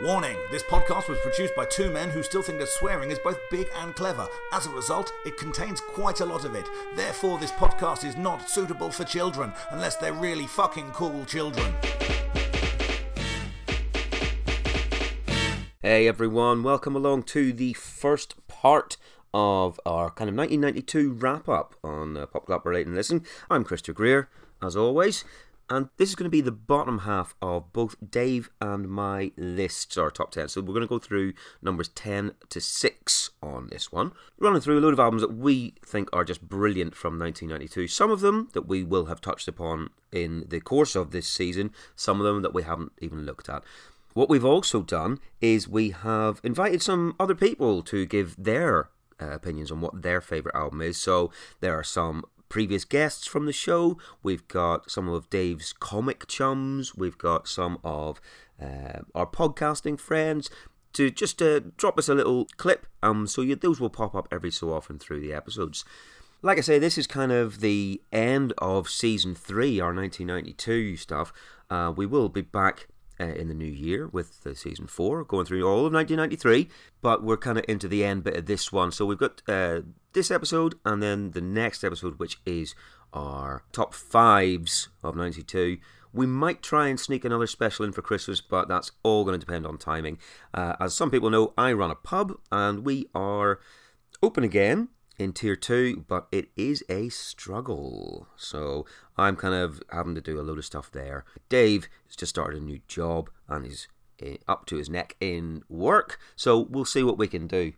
Warning this podcast was produced by two men who still think that swearing is both big and clever. As a result, it contains quite a lot of it. Therefore, this podcast is not suitable for children, unless they're really fucking cool children. Hey everyone, welcome along to the first part of our kind of 1992 wrap up on uh, Pop Collaborate and Listen. I'm Christopher Greer, as always, and this is going to be the bottom half of both Dave and my lists, our top 10. So we're going to go through numbers 10 to 6 on this one, running through a load of albums that we think are just brilliant from 1992. Some of them that we will have touched upon in the course of this season, some of them that we haven't even looked at. What we've also done is we have invited some other people to give their uh, opinions on what their favourite album is. So there are some previous guests from the show. We've got some of Dave's comic chums. We've got some of uh, our podcasting friends to just uh, drop us a little clip. Um, so you, those will pop up every so often through the episodes. Like I say, this is kind of the end of season three, our 1992 stuff. Uh, we will be back uh, in the new year with the season four, going through all of 1993. But we're kind of into the end bit of this one. So we've got uh, this episode and then the next episode, which is our top fives of 92. We might try and sneak another special in for Christmas, but that's all going to depend on timing. Uh, as some people know, I run a pub and we are open again in tier two, but it is a struggle. So I'm kind of having to do a load of stuff there. Dave has just started a new job and is eh, up to his neck in work, so we'll see what we can do.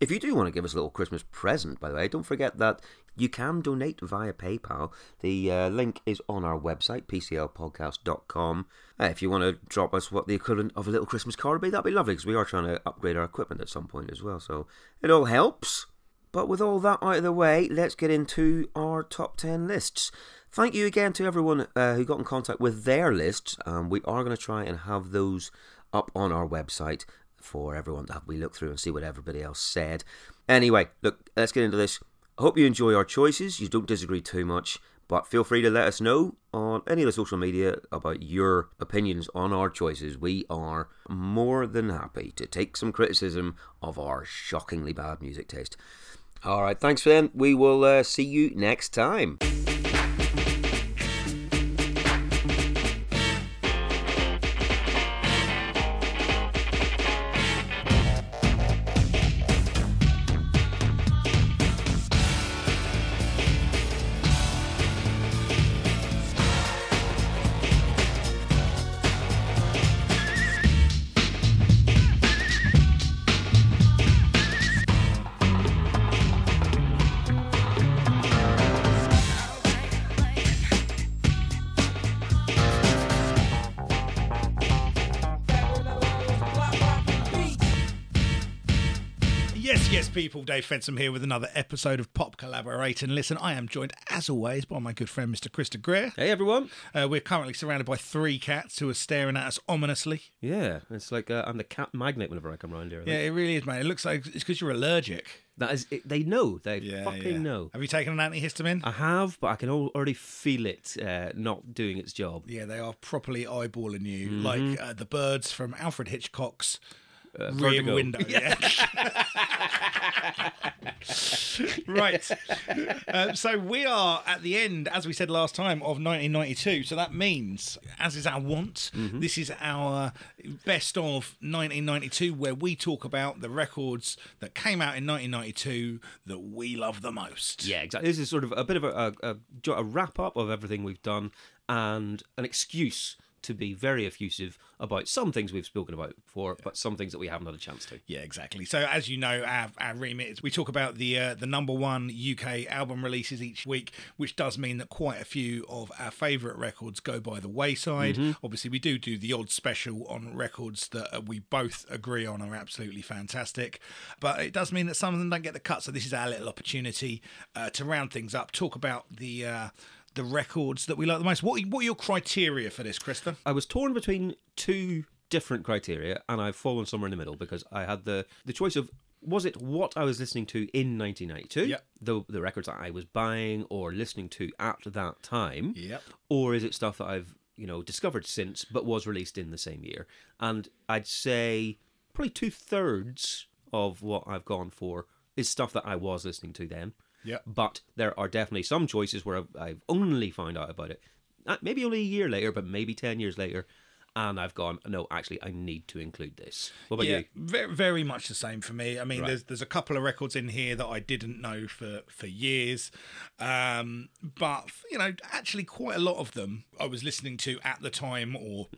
If you do want to give us a little Christmas present, by the way, don't forget that you can donate via PayPal. The uh, link is on our website, pclpodcast.com. Uh, if you want to drop us what the equivalent of a little Christmas card would be, that'd be lovely because we are trying to upgrade our equipment at some point as well. So it all helps. But with all that out of the way, let's get into our top 10 lists. Thank you again to everyone uh, who got in contact with their lists. Um, we are going to try and have those up on our website for everyone to have we look through and see what everybody else said. Anyway, look, let's get into this. I hope you enjoy our choices. You don't disagree too much, but feel free to let us know on any of the social media about your opinions on our choices. We are more than happy to take some criticism of our shockingly bad music taste. All right, thanks for. We will uh, see you next time. Dave Fensom here with another episode of Pop Collaborate and Listen. I am joined, as always, by my good friend Mr. Krista Greer. Hey, everyone. Uh, we're currently surrounded by three cats who are staring at us ominously. Yeah, it's like uh, I'm the cat magnet whenever I come around here. Yeah, it really is, man. It looks like it's because you're allergic. That is, it, they know. They Yeah, fucking yeah. know. Have you taken an antihistamine? I have, but I can already feel it uh, not doing its job. yeah, they are properly eyeballing you, Mm-hmm. like uh, the birds from Alfred Hitchcock's rear Vertigo. window. Yeah. right. Um, so we are at the end, as we said last time, of 1992. So that means, as is our want, Mm-hmm. this is our best of 1992, where we talk about the records that came out in 1992 that we love the most. Yeah, exactly. This is sort of a bit of a, a, a wrap up of everything we've done and an excuse to be very effusive about some things we've spoken about before, but some things that we haven't had a chance to. Yeah, exactly. So as you know, our, our remit is we talk about the uh, the number one UK album releases each week, which does mean that quite a few of our favourite records go by the wayside. Obviously, we do do the odd special on records that uh, we both agree on are absolutely fantastic, but it does mean that some of them don't get the cut. So this is our little opportunity uh, to round things up, talk about the. Uh, the records that we like the most. What what are your criteria for this, Krista? I was torn between two different criteria, and I've fallen somewhere in the middle because I had the the choice of was it what I was listening to in 1992, Yep. the the records that I was buying or listening to at that time, Yep. or is it stuff that I've you know discovered since, but was released in the same year. And I'd say probably two thirds of what I've gone for is stuff that I was listening to then. Yeah. But there are definitely some choices where I've, I've only found out about it, uh, maybe only a year later, but maybe ten years later, and I've gone, no, actually, I need to include this. What about yeah, you? very, very much the same for me. I mean, Right. there's there's a couple of records in here that I didn't know for for years, um, but you know, actually, quite a lot of them I was listening to at the time or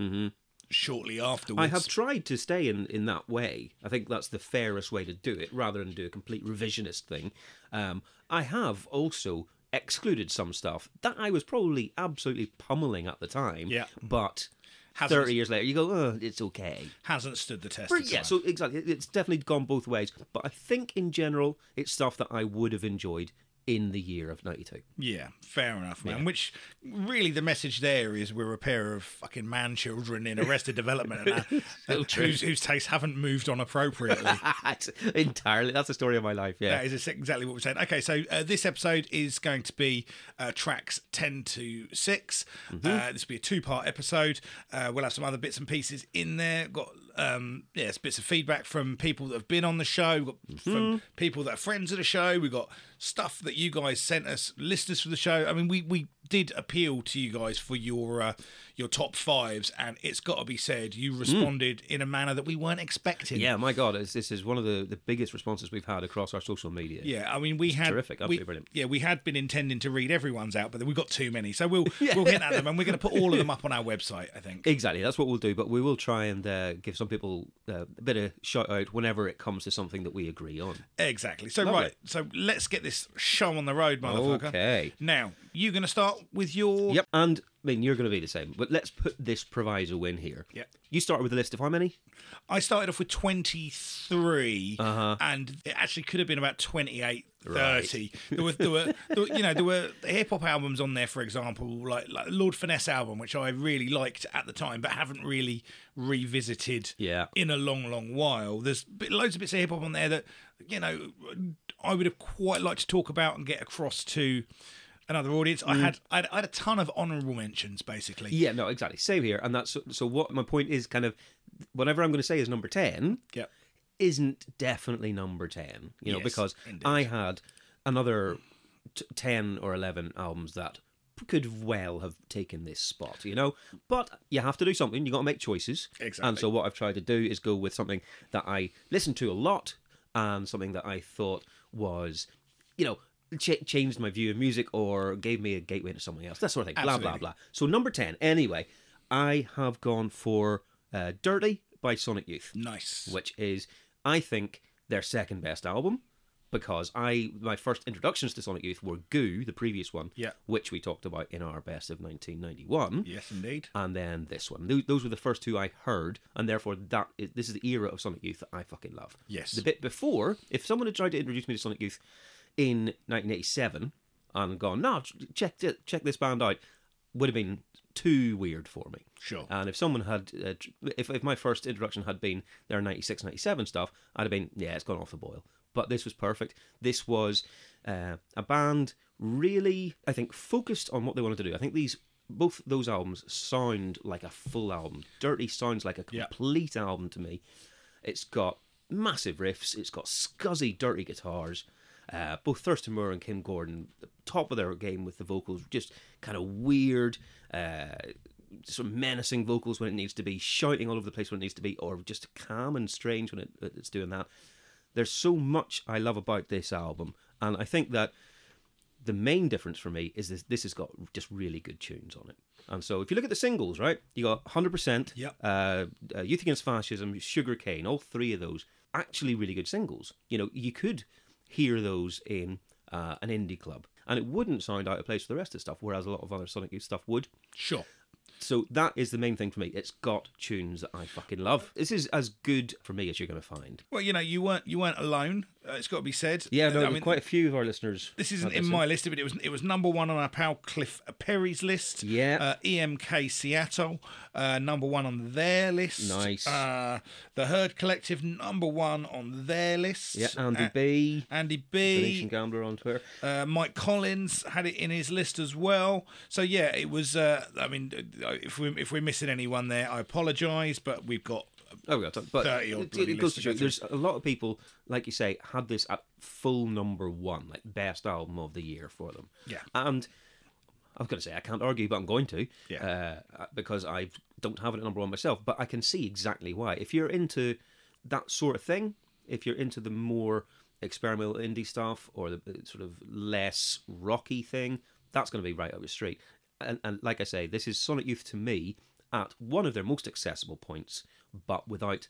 shortly afterwards. I have tried to stay in, in that way. I think that's the fairest way to do it, rather than do a complete revisionist thing. Um, I have also excluded some stuff that I was probably absolutely pummeling at the time. Yeah. But Hasn't- thirty years later, you go, oh, it's okay. hasn't stood the test. Of yeah, time. so exactly, it's definitely gone both ways. But I think in general, it's stuff that I would have enjoyed in the year of '92. Yeah, fair enough, man. Which really the message there is we're a pair of fucking man children in arrested development and uh, whose, whose tastes haven't moved on appropriately. Entirely that's the story of my life. Yeah. That is exactly what we're saying. Okay, so uh, this episode is going to be uh, tracks 10 to 6. Mm-hmm. Uh, this will be a two part episode. Uh, we'll have some other bits and pieces in there. Got um, yes, bits of feedback from people that have been on the show, We've got Mm-hmm. from people that are friends of the show. We've got stuff that you guys sent us, listeners for the show. I mean, we, we did appeal to you guys for your uh, your top fives, and it's got to be said, you responded in a manner that we weren't expecting. Mm. Yeah, my God, this is one of the, the biggest responses we've had across our social media. Yeah, I mean, we had terrific, we- absolutely brilliant. Yeah, we had been intending to read everyone's out, but then we got too many, so we'll we'll hit at them, and we're going to put all of them up on our website. I think. Exactly, that's what we'll do. But we will try and uh, give some people uh, a bit of shout out whenever it comes to something that we agree on. Exactly. So Lovely. right, so let's get this show on the road, motherfucker. Okay. Now you're going to start with your. Yep, and I mean you're going to be the same. But let's put this proviso in here. Yeah. You start with a list of how many? I started off with 23, Uh-huh. and it actually could have been about 28, Right. 30. There were, there were, there were you know, there were hip hop albums on there, for example, like, like Lord Finesse album, which I really liked at the time, but haven't really revisited Yeah. in a long, long while. There's loads of bits of hip hop on there that, you know, I would have quite liked to talk about and get across to another audience. I had I had, I had a ton of honourable mentions, basically. Mm. Yeah, no, exactly. Same here. And that's so. What my point is, kind of, whatever I'm going to say is number ten. Yep. isn't definitely number 10 you know Yes, because indeed. i had another t- 10 or 11 albums that could well have taken this spot you know but you have to do something you got to make choices Exactly. and so what i've tried to do is go with something that i listened to a lot and something that i thought was you know ch- changed my view of music or gave me a gateway into something else that sort of thing blah blah Absolutely. blah so number 10 anyway i have gone for uh, dirty by sonic youth Nice. which is I think their second best album because I my first introductions to Sonic Youth were Goo, the previous one, Yeah. which we talked about in our best of 1991. Yes, indeed. And then this one. Tho- Those were the first two I heard, and therefore that is, this is the era of Sonic Youth that I fucking love. Yes. The bit before, if someone had tried to introduce me to Sonic Youth in 1987 and gone, no, ch- check check this band out, would have been too weird for me. Sure. And if someone had, uh, if, if my first introduction had been their 96, 97 stuff, I'd have been, yeah, it's gone off the boil. But this was perfect. This was uh, a band really, I think, focused on what they wanted to do. I think these, both those albums sound like a full album. Dirty sounds like a Yeah. complete album to me. It's got massive riffs, it's got scuzzy, dirty guitars. Uh, both Thurston Moore and Kim Gordon, top of their game with the vocals, just kind of weird, uh, sort of menacing vocals when it needs to be, shouting all over the place when it needs to be, or just calm and strange when it, it's doing that. There's so much I love about this album, and I think that the main difference for me is this this has got just really good tunes on it. And so if you look at the singles, right, you got 100%, Yep. uh, uh, Youth Against Fascism, Sugar Kane, all three of those actually really good singles. You know, you could hear those in uh, an indie club and it wouldn't sound out of place for the rest of the stuff, whereas a lot of other Sonic Youth stuff would. Sure. So that is the main thing for me. It's got tunes that I fucking love. This is as good for me as you're going to find. Well, you know, you weren't you weren't alone. Uh, it's got to be said. Yeah, no, I mean, quite a few of our listeners. This isn't in my list, but it was it was number one on our pal Cliff Perry's list. Yeah. uh, EMK Seattle, uh, number one on their list. Nice. Uh, the Herd Collective, number one on their list. Yeah, Andy B. Andy Venetian B. Gambler on Twitter. Uh, Mike Collins had it in his list as well. So yeah, it was. Uh, I mean, if we if we're missing anyone there, I apologise, but we've got. Oh, yeah, but 30 odd it, bloody it goes lists to to show go there's a lot of people, like you say, had this at full number one, like best album of the year for them. Yeah. and I was going to say I can't argue, but I'm going to, Yeah. uh, because I don't have it at number one myself. But I can see exactly why. If you're into that sort of thing, if you're into the more experimental indie stuff or the the sort of less rocky thing, that's going to be right up your street. And, and like I say, this is Sonic Youth to me at one of their most accessible points, but without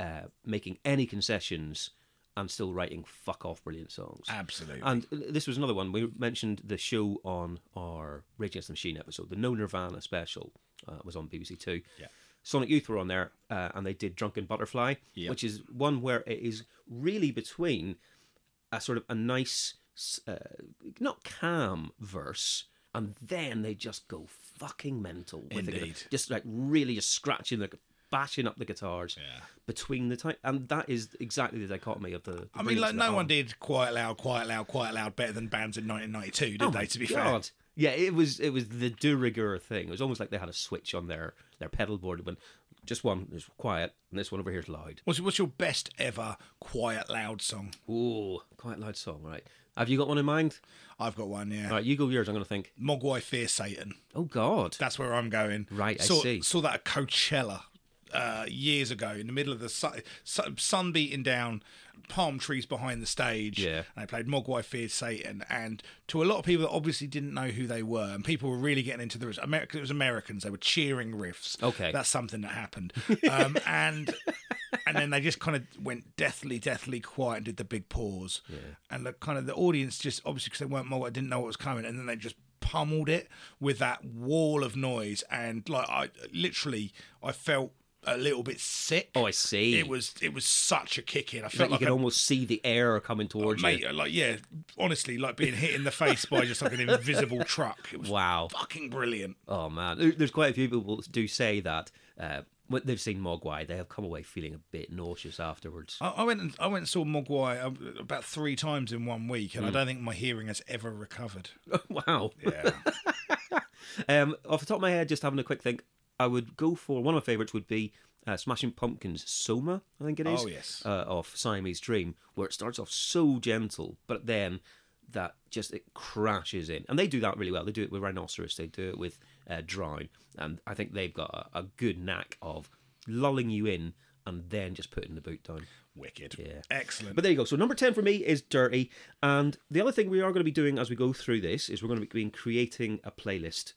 uh, making any concessions and still writing fuck off brilliant songs. Absolutely. And this was another one. We mentioned the show on our Rage Against the Machine episode. The No Nirvana special uh, was on BBC Two. Yeah. Sonic Youth were on there, uh, and they did Drunken Butterfly, Yep. which is one where it is really between a sort of a nice, uh, not calm verse, and then they just go fucking mental with it, Indeed. just like really just scratching the bashing up the guitars Yeah. between the time, and that is exactly the dichotomy of the. the I mean, like no one did Quiet Loud, Quiet Loud, Quiet Loud better than bands in 1992, did Oh they? To be God. fair. Yeah, it was it was the de rigueur thing. It was almost like they had a switch on their their pedal board when just one is quiet and this one over here is loud. What's, what's your best ever Quiet Loud song? Ooh, quiet loud song, right? Have you got one in mind? I've got one, yeah. All right, you go yours. I'm going to think. Mogwai Fear Satan. Oh God, That's where I'm going. Right, I see. Saw that at Coachella uh, years ago in the middle of the sun, sun beating down, palm trees behind the stage. Yeah. And they played Mogwai Fear Satan. And to a lot of people that obviously didn't know who they were, and people were really getting into the riffs. America, it was Americans. They were cheering riffs. Okay. That's something that happened. Um, and. And then they just kind of went deathly, deathly quiet and did the big pause. Yeah. And the kind of the audience just obviously because they weren't Mogwai, didn't know what was coming, and then they just pummeled it with that wall of noise and like I literally I felt a little bit sick. Oh, I see. It was it was such a kick in. I like felt you like can a, almost see the air coming towards mate, you. like yeah, honestly, like being hit in the face by just like an invisible truck. It was Wow. fucking brilliant. Oh man, there's quite a few people do say that uh, when they've seen Mogwai, they have come away feeling a bit nauseous afterwards. I, I went and I went and saw Mogwai uh, about three times in one week, Hmm. and I don't think my hearing has ever recovered. wow. Yeah, Um, off the top of my head, just having a quick think, I would go for one of my favourites would be uh, Smashing Pumpkins' Soma, I think it is. Oh, yes. Uh, of Siamese Dream, where it starts off so gentle, but then that just it crashes in, and they do that really well. They do it with Rhinoceros, they do it with uh, Drown, and I think they've got a, a good knack of lulling you in and then just putting the boot down. wicked. Yeah. excellent. But there you go. So number ten for me is Dirty, and the other thing we are going to be doing as we go through this is we're going to be creating a playlist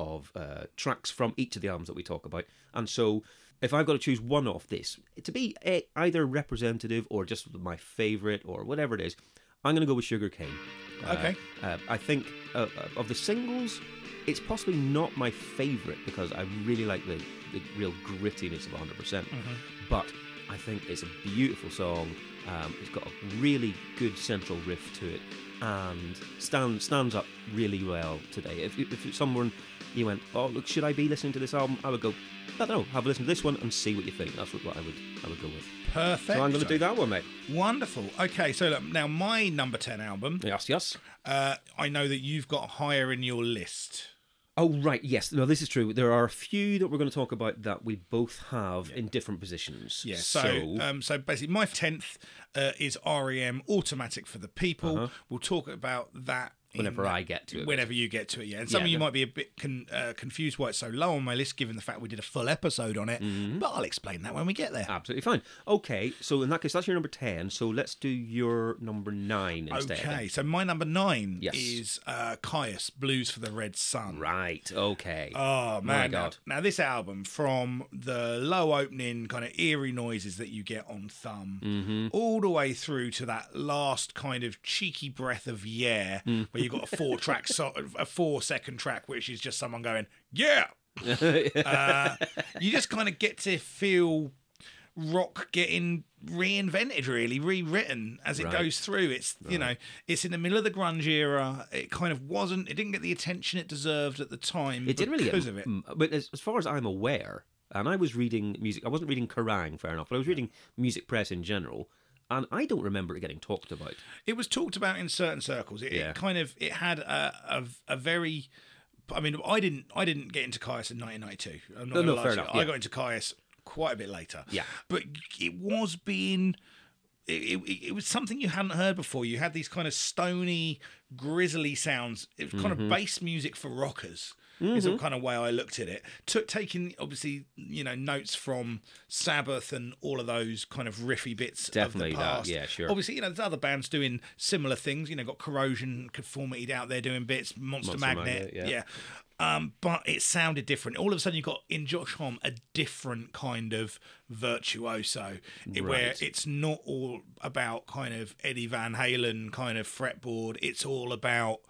of uh, tracks from each of the albums that we talk about. And so, if I've got to choose one off this to be a, either representative or just my favorite or whatever it is, I'm going to go with Sugar Kane. Okay. Uh, I think uh, of the singles, it's possibly not my favorite because I really like the, the real grittiness of 100%. percent But I think it's a beautiful song. Um, it's got a really good central riff to it and stand, stands up really well today. If, if someone you went, oh look, should I be listening to this album? I would go, I don't know, have a listen to this one and see what you think. That's what, what I would I would go with. Perfect. So I'm going to do that one, mate. Wonderful. Okay, so look, now my number ten album. Yes, yes. Uh, I know that you've got higher in your list. Oh right, yes. No, this is true. There are a few that we're going to talk about that we both have in different positions. Yeah. So, um, so basically, my tenth uh, is REM Automatic for the People. We'll talk about that. Whenever that- I get to it. Whenever you get to it, yeah. And some Yeah, of you no- might be a bit con- uh, confused why it's so low on my list, given the fact we did a full episode on it. Mm-hmm. But I'll explain that when we get there. absolutely fine. Okay, so in that case, that's your number ten. So let's do your number nine instead. Okay, so my number nine Yes. is uh, Kyuss Blues for the Red Sun. Right. Okay. Oh man! God. Now, now this album, from the low opening kind of eerie noises that you get on Thumb, Mm-hmm. all the way through to that last kind of cheeky breath of yeah, Mm. Where you got a four track, so, a four second track, which is just someone going yeah. uh, you just kind of get to feel rock getting reinvented, really rewritten as it Right. goes through. It's you know, it's in the middle of the grunge era. It kind of wasn't. It didn't get the attention it deserved at the time. It didn't really because get, of it. But as, as far as I'm aware, and I was reading music, I wasn't reading Kerrang, fair enough, but I was reading music press in general, and I don't remember it getting talked about. It was talked about in certain circles. It, Yeah. it kind of it had a, a a very. I mean, I didn't I didn't get into Kyuss in 1992. I'm not No, no, fair enough, I got into Kyuss quite a bit later. Yeah. but it was being. It, it, it was something you hadn't heard before. You had these kind of stony, grizzly sounds. It was kind Mm-hmm. of bass music for rockers. Is the kind of way I looked at it. Took taking obviously you know notes from Sabbath and all of those kind of riffy bits. Definitely of the that, yeah, sure. Obviously, you know, there's other bands doing similar things. You know, got Corrosion, Conformity out there doing bits, Monster, Monster Magnet, Magnet, yeah. yeah. Um, but it sounded different. All of a sudden, you got in Josh Homme a different kind of virtuoso, it- where it's not all about kind of Eddie Van Halen kind of fretboard. It's all about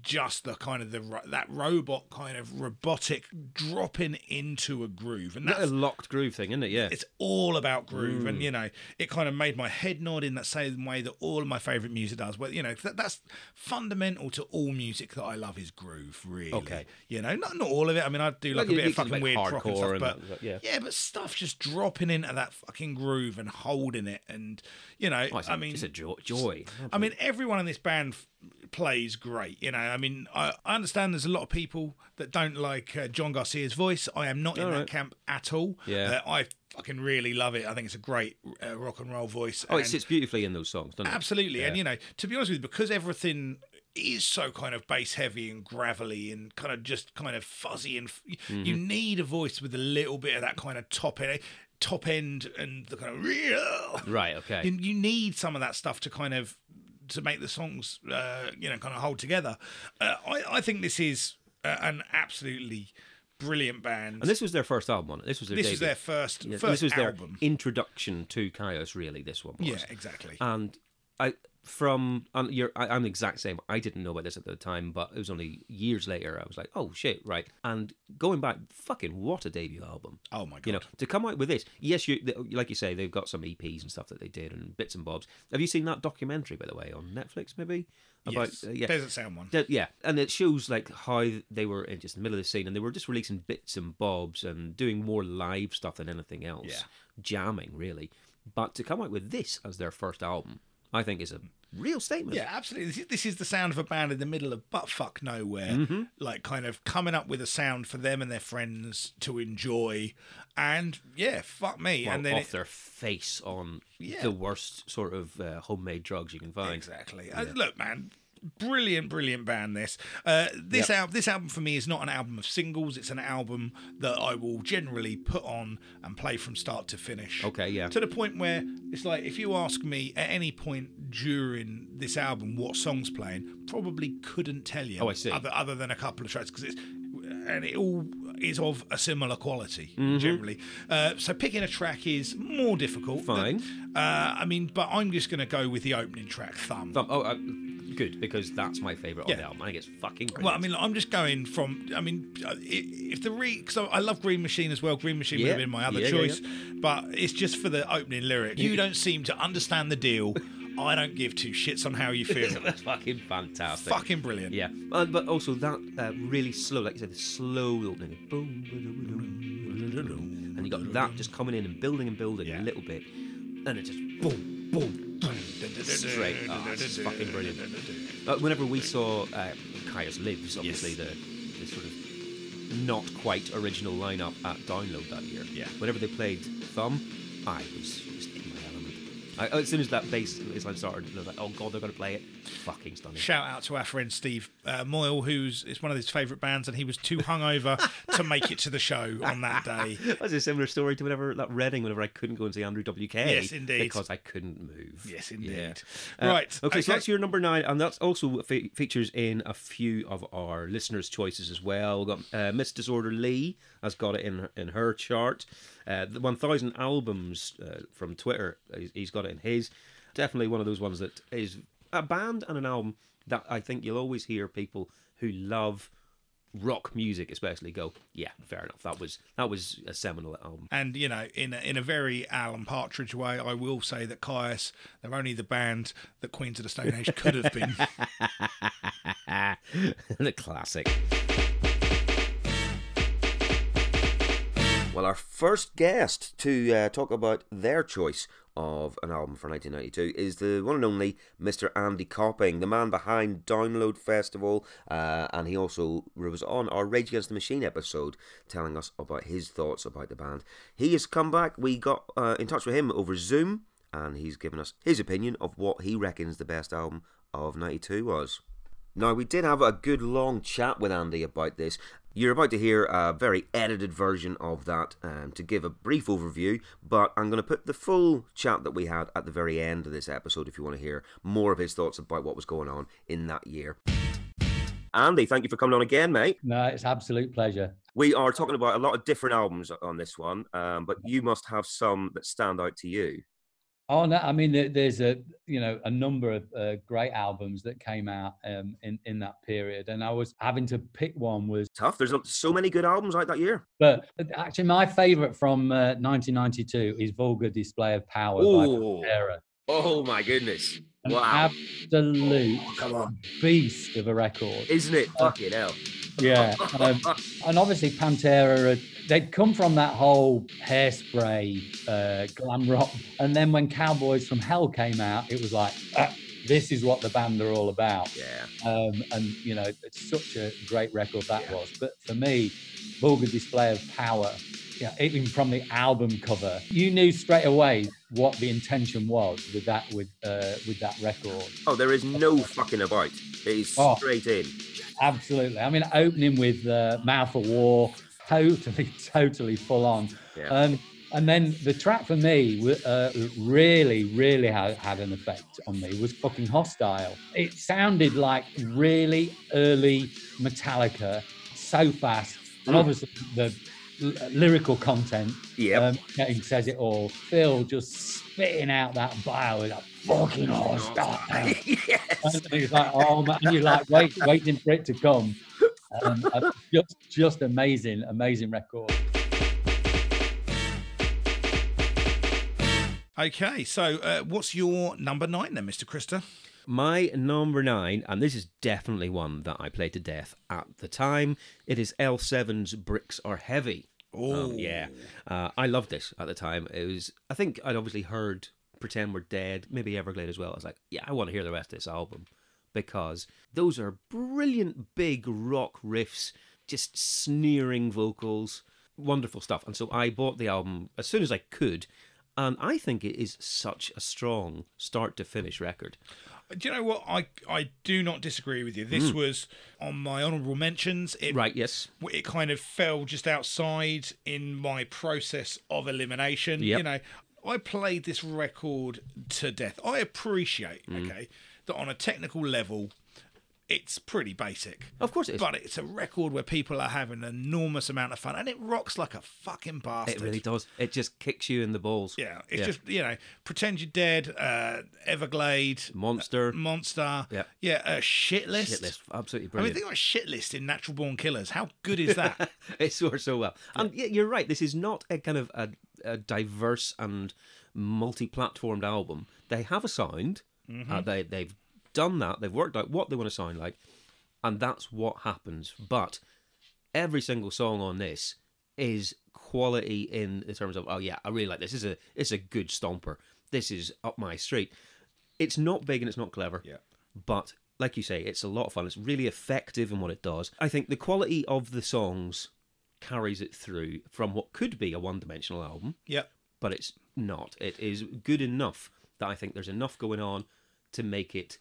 just the kind of the that robot kind of robotic dropping into a groove, and That's a locked groove thing, isn't it? Yeah. it's all about groove, Mm. and you know, it kind of made my head nod in that same way that all of my favorite music does. Well, you know, that, that's fundamental to all music that I love is groove. Really, Okay. You know, not not all of it. I mean, I do like a bit of fucking like weird rock and stuff, and but that- yeah. yeah, but stuff just dropping into that fucking groove and holding it, and you know, Oh, I mean, it's a joy. joy. I mean, everyone in this band f- plays great. You know, I mean, I, I understand there's a lot of people that don't like uh, John Garcia's voice. I am not in that camp at all. Yeah. Uh, I fucking really love it. I think it's a great uh, rock and roll voice. oh, it sits beautifully in those songs, doesn't it? absolutely. And you know, to be honest with you, because everything is so kind of bass heavy and gravelly and kind of just kind of fuzzy and f- Mm-hmm. you need a voice with a little bit of that kind of top end top end and the kind of real Right, okay. you, you need some of that stuff to kind of to make the songs uh, you know kind of hold together uh, I, I think this is uh, an absolutely brilliant band And this was their first album on it. This was their this debut. is their first Yeah, first this was their album introduction to Chaos, really, this one was. yeah exactly and I from and you're I, I'm the exact same. I didn't know about this at the time, but it was only years later. I was like, oh shit, right. And going back, fucking what a debut album. oh my god You know, to come out with this, yes, you like you say, they've got some EPs and stuff that they did and bits and bobs. Have you seen that documentary, by the way, on Netflix? Maybe about yes. uh, yeah, Desert Sound one That- yeah, and it shows like how they were in just the middle of the scene, and they were just releasing bits and bobs and doing more live stuff than anything else, Yeah. jamming really. But to come out with this as their first album, I think is a real statement. Yeah, absolutely. This is, this is the sound of a band in the middle of butt fuck nowhere, Mm-hmm. like kind of coming up with a sound for them and their friends to enjoy. And yeah, fuck me. Well, and then off it, their face on Yeah. the worst sort of uh, homemade drugs you can find. exactly. Uh, look, man. Brilliant, brilliant band. This, uh, this Yep. album, this album for me is not an album of singles. It's an album that I will generally put on and play from start to finish. Okay, yeah. To the point where it's like, if you ask me at any point during this album what songs playing, probably couldn't tell you. Oh, I see. Other, other than a couple of tracks because it's and it all is of a similar quality Mm-hmm. generally. Uh, so picking a track is more difficult. Fine. Uh, I mean, but I'm just going to go with the opening track, Thumb. Thumb- oh, uh, good because that's my favorite Yeah. on the album. I think it's fucking brilliant. Well, I mean, I'm just going from. I mean, uh, if the re, because I love Green Machine as well. Green Machine would have been my other Yeah, yeah, choice, but it's just for the opening lyric. You don't seem to understand the deal. I don't give two shits on how you feel. that's fucking fantastic. Fucking brilliant. Yeah, uh, but also that uh, really slow, like you said, the slow opening, boom, boom, boom, boom, and you got that just coming in and building and building Yeah. a little bit, and it just boom, boom, boom, straight. Oh, it's just fucking brilliant. Uh, whenever we saw uh, Kyuss Lives, obviously the, the sort of not quite original lineup at Download that year. Yeah. Whenever they played Thumb, I was I, as soon as that bass line started, I was like, oh god, they're going to play it. Fucking stunning. Shout out to our friend Steve uh, Moyle, who's it's one of his favourite bands, and he was too hungover to make it to the show on that day. That's a similar story to whenever that Reading, whenever I couldn't go and see Andrew WK. Yes, indeed. Because I couldn't move. Yes, indeed. Uh, Right. Okay, so that's your number nine, and that's also fe- features in a few of our listeners' choices as well. We've got uh, Miss Disorder Lee has got it in her, in her chart. Uh, the 1,000 albums uh, from Twitter, he's, he's got it in his. Definitely one of those ones that is a band and an album that I think you'll always hear people who love rock music especially go, yeah, fair enough. That was that was a seminal album. And you know, in a, in a very Alan Partridge way, I will say that Kyuss, they're only the band that Queens of the Stone Age could have been. the classic. Well, our first guest to uh, talk about their choice of an album for 1992 is the one and only Mr. Andy Copping, the man behind Download Festival, uh, and he also was on our Rage Against the Machine episode telling us about his thoughts about the band. He has come back. We got uh, in touch with him over Zoom, and he's given us his opinion of what he reckons the best album of 92 was. Now, we did have a good long chat with Andy about this. You're about to hear a very edited version of that um, to give a brief overview, but I'm going to put the full chat that we had at the very end of this episode if you want to hear more of his thoughts about what was going on in that year. Andy, thank you for coming on again, mate. No, it's absolute pleasure. We are talking about a lot of different albums on this one, um, but you must have some that stand out to you. Oh no! I mean, there's a you know a number of uh, great albums that came out um, in in that period, and I was having to pick one was tough. There's so many good albums out that year. But actually, my favourite from uh, 1992 is "Vulgar Display of Power" Ooh. by Pantera. Oh my goodness! An wow, absolute Come on. beast of a record, isn't it? Fucking hell! Yeah, um, and obviously Pantera, they'd come from that whole hairspray uh, glam rock, and then when Cowboys from Hell came out, it was like. Ah, this is what the band are all about. Yeah. Um, and you know, it's such a great record that yeah. was. But for me, vulgar display of power, yeah, even from the album cover, you knew straight away what the intention was with that with uh, with that record. Oh, there is no fucking about. It is oh, straight in. Absolutely. I mean, opening with uh, Mouth of War, totally, totally full on. Yeah. Um, and then the track for me uh, really, really had, had an effect on me was fucking hostile. It sounded like really early Metallica, so fast, and mm. obviously the lyrical content. Yeah, um, says it all. Phil just spitting out that bio like fucking hostile. yes. And he's like, oh man, and you're like wait, waiting for it to come. Um, just, just amazing, amazing record. Okay, so uh, what's your number nine then, Mr. Krista? My number nine, and this is definitely one that I played to death at the time, it is L7's Bricks Are Heavy. Oh, um, yeah. Uh, I loved this at the time. It was, I think I'd obviously heard Pretend We're Dead, maybe Everglade as well. I was like, yeah, I want to hear the rest of this album because those are brilliant big rock riffs, just sneering vocals, wonderful stuff. And so I bought the album as soon as I could, and I think it is such a strong start to finish record. Do you know what? I I do not disagree with you. This mm. was on my honourable mentions. It, right. Yes. It kind of fell just outside in my process of elimination. Yep. You know, I played this record to death. I appreciate. Mm. Okay, that on a technical level, it's pretty basic. Of course it is. But it's a record where people are having an enormous amount of fun and it rocks like a fucking bastard. It really does. It just kicks you in the balls. Yeah. It's yeah. just, you know, Pretend You're Dead, uh, Everglade, Monster. Uh, Monster. Yeah. Yeah. Uh, shit list. Shit list. Absolutely brilliant. I mean, think about shit list in Natural Born Killers. How good is that? it works so well. Yeah. And yeah, you're right. This is not a kind of a, a diverse and multi platformed album. They have a sound. Mm-hmm. Uh, they, they've done that. They've worked out what they want to sound like, and that's what happens. But every single song on this is quality in, the terms of oh yeah, I really like this. This is a it's a good stomper. This is up my street. It's not big and it's not clever. Yeah. But like you say, it's a lot of fun. It's really effective in what it does. I think the quality of the songs carries it through from what could be a one-dimensional album. Yeah. But it's not. It is good enough that I think there's enough going on to make it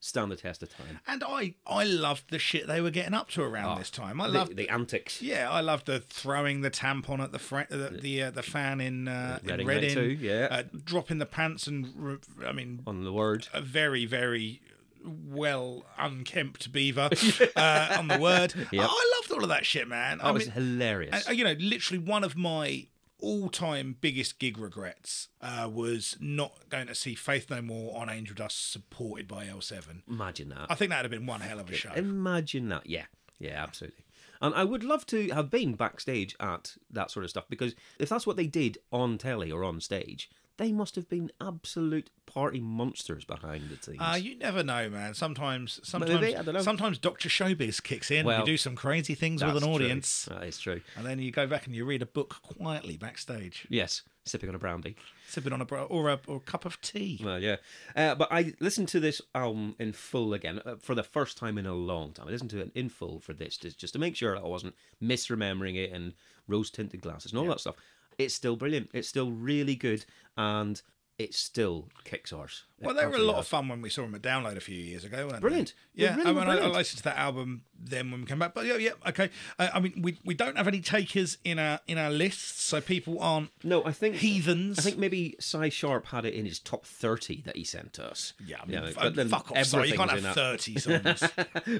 stand the test of time. And I, I loved the shit they were getting up to around oh, this time. I loved the, the, antics. Yeah, I loved the throwing the tampon at the the the, uh, the fan in uh, Reading, in Reading too, yeah, uh, dropping the pants and I mean on the word a very very well unkempt beaver uh, on the word. Yep. I loved all of that shit, man. Oh, I was hilarious. And, you know, literally one of my all-time biggest gig regrets uh, was not going to see Faith No More on Angel Dust supported by L7. Imagine that. I think that'd have been one hell of a show. Imagine that. Yeah, yeah, absolutely. And I would love to have been backstage at that sort of stuff because if that's what they did on telly or on stage, they must have been absolute party monsters behind the scenes. Uh, you never know, man. Sometimes, sometimes, Maybe, I don't know. sometimes Doctor Showbiz kicks in. Well, you do some crazy things with an true. audience, That is true. and then you go back and you read a book quietly backstage, Yes, sipping on a brandy. sipping on a bro- or a or a cup of tea. Well, yeah. Uh, but I listened to this album in full again uh, for the first time in a long time. I listened to it in full for this just, just to make sure I wasn't misremembering it and rose tinted glasses and all that stuff. It's still brilliant. It's still really good and it still kicks arse. Well, they were a lot of fun when we saw them at Download a few years ago. Weren't Brilliant. They? Yeah, really I mean, I, I listened to that album then when we came back. But yeah, yeah, okay. I, I mean, we we don't have any takers in our in our lists, so people aren't No, I think heathens. I think maybe Cy Sharp had it in his top thirty that he sent to us. Yeah, I mean, but then fuck off. Sorry, you can't have thirty songs.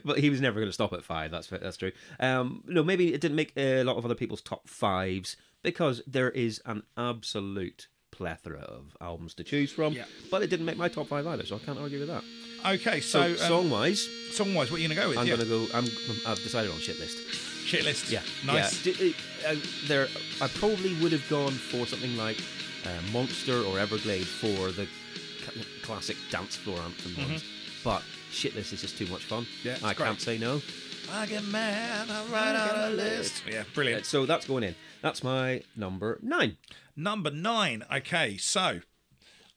but he was never going to stop at five. That's that's true. Um, no, maybe it didn't make a lot of other people's top fives because there is an absolute plethora of albums to choose from. Yeah. But it didn't make my top five either, so I can't argue with that. okay, So, so, um, song wise, song wise, what are you gonna go with? I'm yeah. going to go. I'm I've decided on shit list. shit list. Yeah, nice. Yeah. D- uh, there, I probably would have gone for something like uh, Monster or Everglade for the c- classic dance floor anthem ones, but shit list is just too much fun. Mm-hmm. Yeah, I great. can't say no. I get mad, I write out a list. Yeah, Uh, brilliant. So that's going in. That's my number nine. Number nine. Okay, so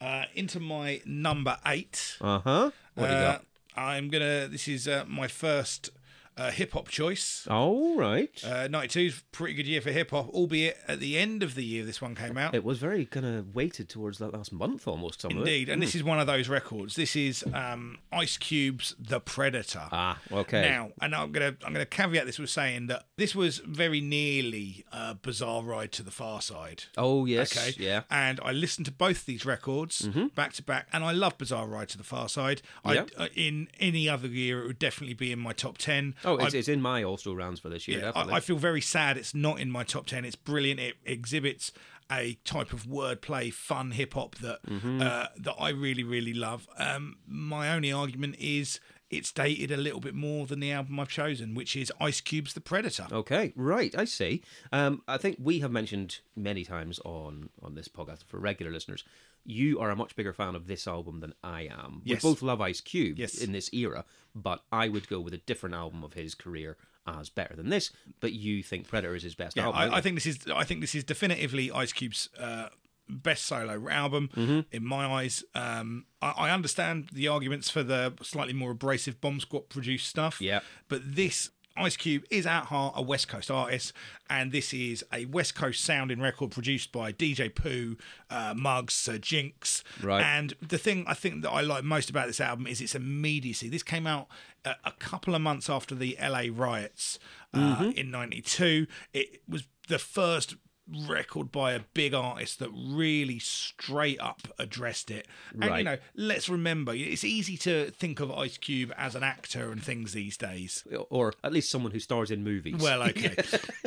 uh, into my number eight. Uh huh. What do you Uh, got? I'm gonna. This is uh, my first uh, hip hop choice. All right. Uh, 92 is pretty good year for hip hop, albeit at the end of the year this one came out. it was very kind of weighted towards that last month almost. Some Indeed, of it. and this is one of those records. This is um, Ice Cube's "The Predator." Ah, okay. Now, and I'm gonna I'm gonna caveat this with saying that this was very nearly a Bizarre Ride II the Pharcyde. oh yes. Okay. Yeah. Mm-hmm. And I listened to both these records back to back, and I love Bizarre Ride II the Pharcyde. Yeah. I, uh, in any other year, it would definitely be in my top ten. Oh, it's, it's in my also rounds for this year. yeah. I, I feel very sad it's not in my top ten. It's brilliant. It exhibits a type of wordplay, fun hip hop that Mm-hmm. uh, that I really, really love. Um, my only argument is it's dated a little bit more than the album I've chosen, which is Ice Cube's "The Predator." Okay, right. I see. Um, I think we have mentioned many times on on this podcast for regular listeners. You are a much bigger fan of this album than I am. Yes. We both love Ice Cube Yes. in this era, but I would go with a different album of his career as better than this. But you think Predator is his best Yeah, album? I, I think this is I think this is definitively Ice Cube's uh, best solo album Mm-hmm. in my eyes. Um, I, I understand the arguments for the slightly more abrasive Bomb Squad produced stuff. Yeah. but this. Ice Cube is at heart a West Coast artist, and this is a West Coast sounding record produced by DJ Pooh, uh, Muggs, Sir Jinx. Right. And the thing I think that I like most about this album is its immediacy. This came out a, a couple of months after the LA riots uh, Mm-hmm. in '92. It was the first record by a big artist that really straight up addressed it. And you know, let's remember, it's easy to think of Ice Cube as an actor and things these days. or at least someone who stars in movies. Well, okay,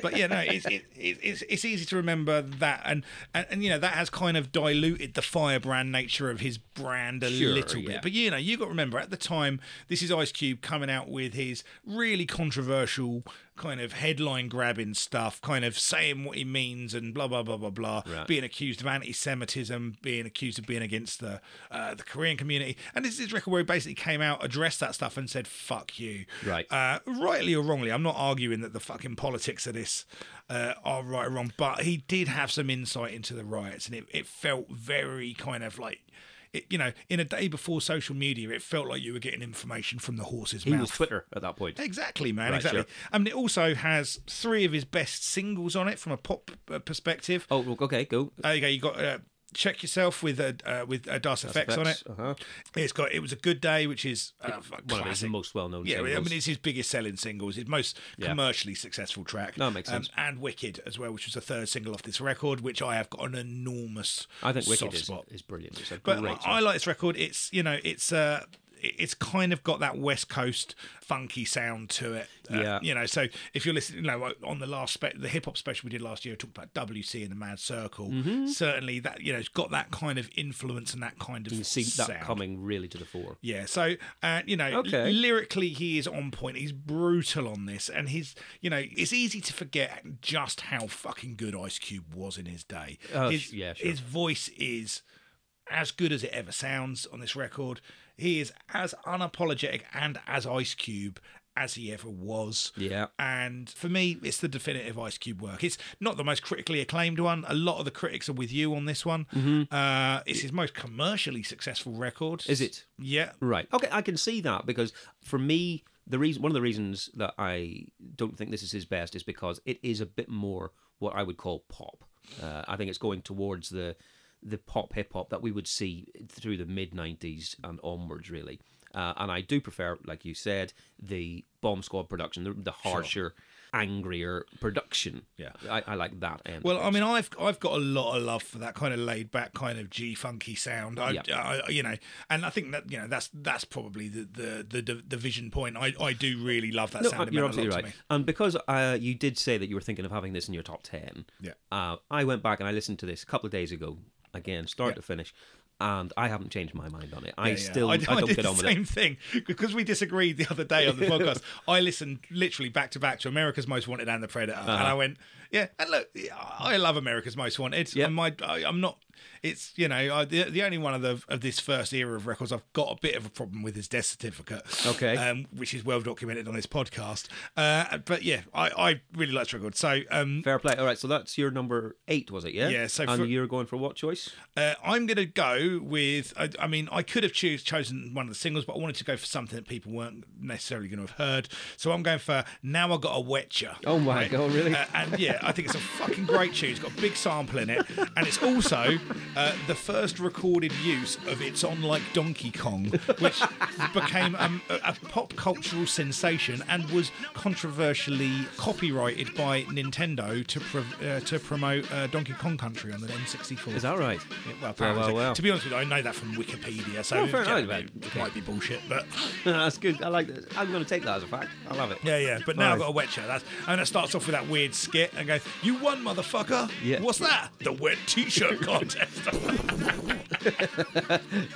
but yeah, no, it's it, it, it's it's easy to remember that, and, and and you know that has kind of diluted the firebrand nature of his brand a Sure, little bit. yeah. But you know, you got to remember at the time, this is Ice Cube coming out with his really controversial kind of headline grabbing stuff, kind of saying what he means and blah blah blah blah blah, Right. being accused of anti-Semitism, being accused of being against the uh, the Korean community, and this is his record where he basically came out, addressed that stuff, and said "fuck you." Right. Uh, rightly or wrongly, I'm not arguing that the fucking politics of this uh, are right or wrong, but he did have some insight into the riots, and it, it felt very kind of like. It, you know, in a day before social media, it felt like you were getting information from the horse's he mouth. was Twitter at that point. Exactly, man. Right, exactly. sure. I mean, it also has three of his best singles on it from a pop uh, perspective. Oh, okay, go. There you go. You got uh, check yourself with a uh, with uh, Das EFX on it. Uh-huh. It's got it was a good day, which is uh, One of his most well-known Yeah, I mean, it's his biggest selling singles, his most Yeah. commercially successful track. No, it makes Um, sense. and Wicked as well, which was the third single off this record, which I have got an enormous I think soft Wicked is, spot. is brilliant. It's a But great I, I like this record. It's you know, it's uh, it's kind of got that West Coast funky sound to it. Uh, Yeah. you know. So if you're listening, you know, on the last spe- the hip hop special we did last year, we talked about WC and the Mad Circle. Certainly, that you know, it's got that kind of influence and that kind of You see that coming really to the fore. Yeah, so uh, you know, Okay. lyrically he is on point. He's brutal on this, and he's you know, it's easy to forget just how fucking good Ice Cube was in his day. Oh, his, yeah, sure. his voice is as good as it ever sounds on this record. He is as unapologetic and as Ice Cube as he ever was. Yeah. And for me, it's the definitive Ice Cube work. It's not the most critically acclaimed one. A lot of the critics are with you on this one. Uh, it's his most commercially successful record. Mm-hmm. Is it? Yeah. Right. Okay, I can see that because for me, the reason one of the reasons that I don't think this is his best is because it is a bit more what I would call pop. Uh, I think it's going towards the the pop hip hop that we would see through the mid '90s and onwards, really. Uh, and I do prefer, like you said, the Bomb Squad production, the, the harsher, angrier production. Yeah. I, I like that end. Well, I mean, I've I've got a lot of love for that kind of laid back, kind of G funky sound. I, Yeah. I, you know, and I think that you know that's that's probably the the the, the division point. I, I do really love that No, sound. you're meant a lot absolutely right. And because uh, you did say that you were thinking of having this in your top 10, Yeah. uh, I went back and I listened to this a couple of days ago, again, start Yeah. to finish, and I haven't changed my mind on it. I Yeah, still I, I, I don't did get the on with same it. thing because we disagreed the other day on the podcast. I listened literally back to back to America's Most Wanted and The Predator, and I went, yeah. And look, I love America's Most Wanted. Uh-huh. Yeah. And my, I, I'm not. It's you know I, the the only one of the of this first era of records I've got a bit of a problem with is Death Certificate. Okay. um, which is well documented on this podcast. Uh, but yeah, I, I really like this record. So um, Fair play. All right, so that's your number eight, was it? Yeah. Yeah, so and for- you're going for what choice? Uh, I'm going to go with. I, I mean, I could have choose, chosen one of the singles, but I wanted to go for something that people weren't necessarily going to have heard. So I'm going for "Now I Gotta Wet'cha." Oh my God, really? Uh, and yeah, I think it's a fucking great tune. It's got a big sample in it, and it's also uh, the first recorded use of "It's On Like Donkey Kong," which became um, a, a pop cultural sensation and was controversially copyrighted by Nintendo to uh, to promote uh, Donkey Kong Country on the N64. Is that right? Yeah, well, apparently. well, well. To be honest with you, I know that from Wikipedia, so Oh, fair it might be bullshit, but that's good. I like this. I'm going to take that as a fact. I love it. yeah, yeah. But now I've got a wet shirt. That's, and it starts off with that weird skit and goes, "You won, motherfucker." Yeah. What's that? The wet t-shirt contest.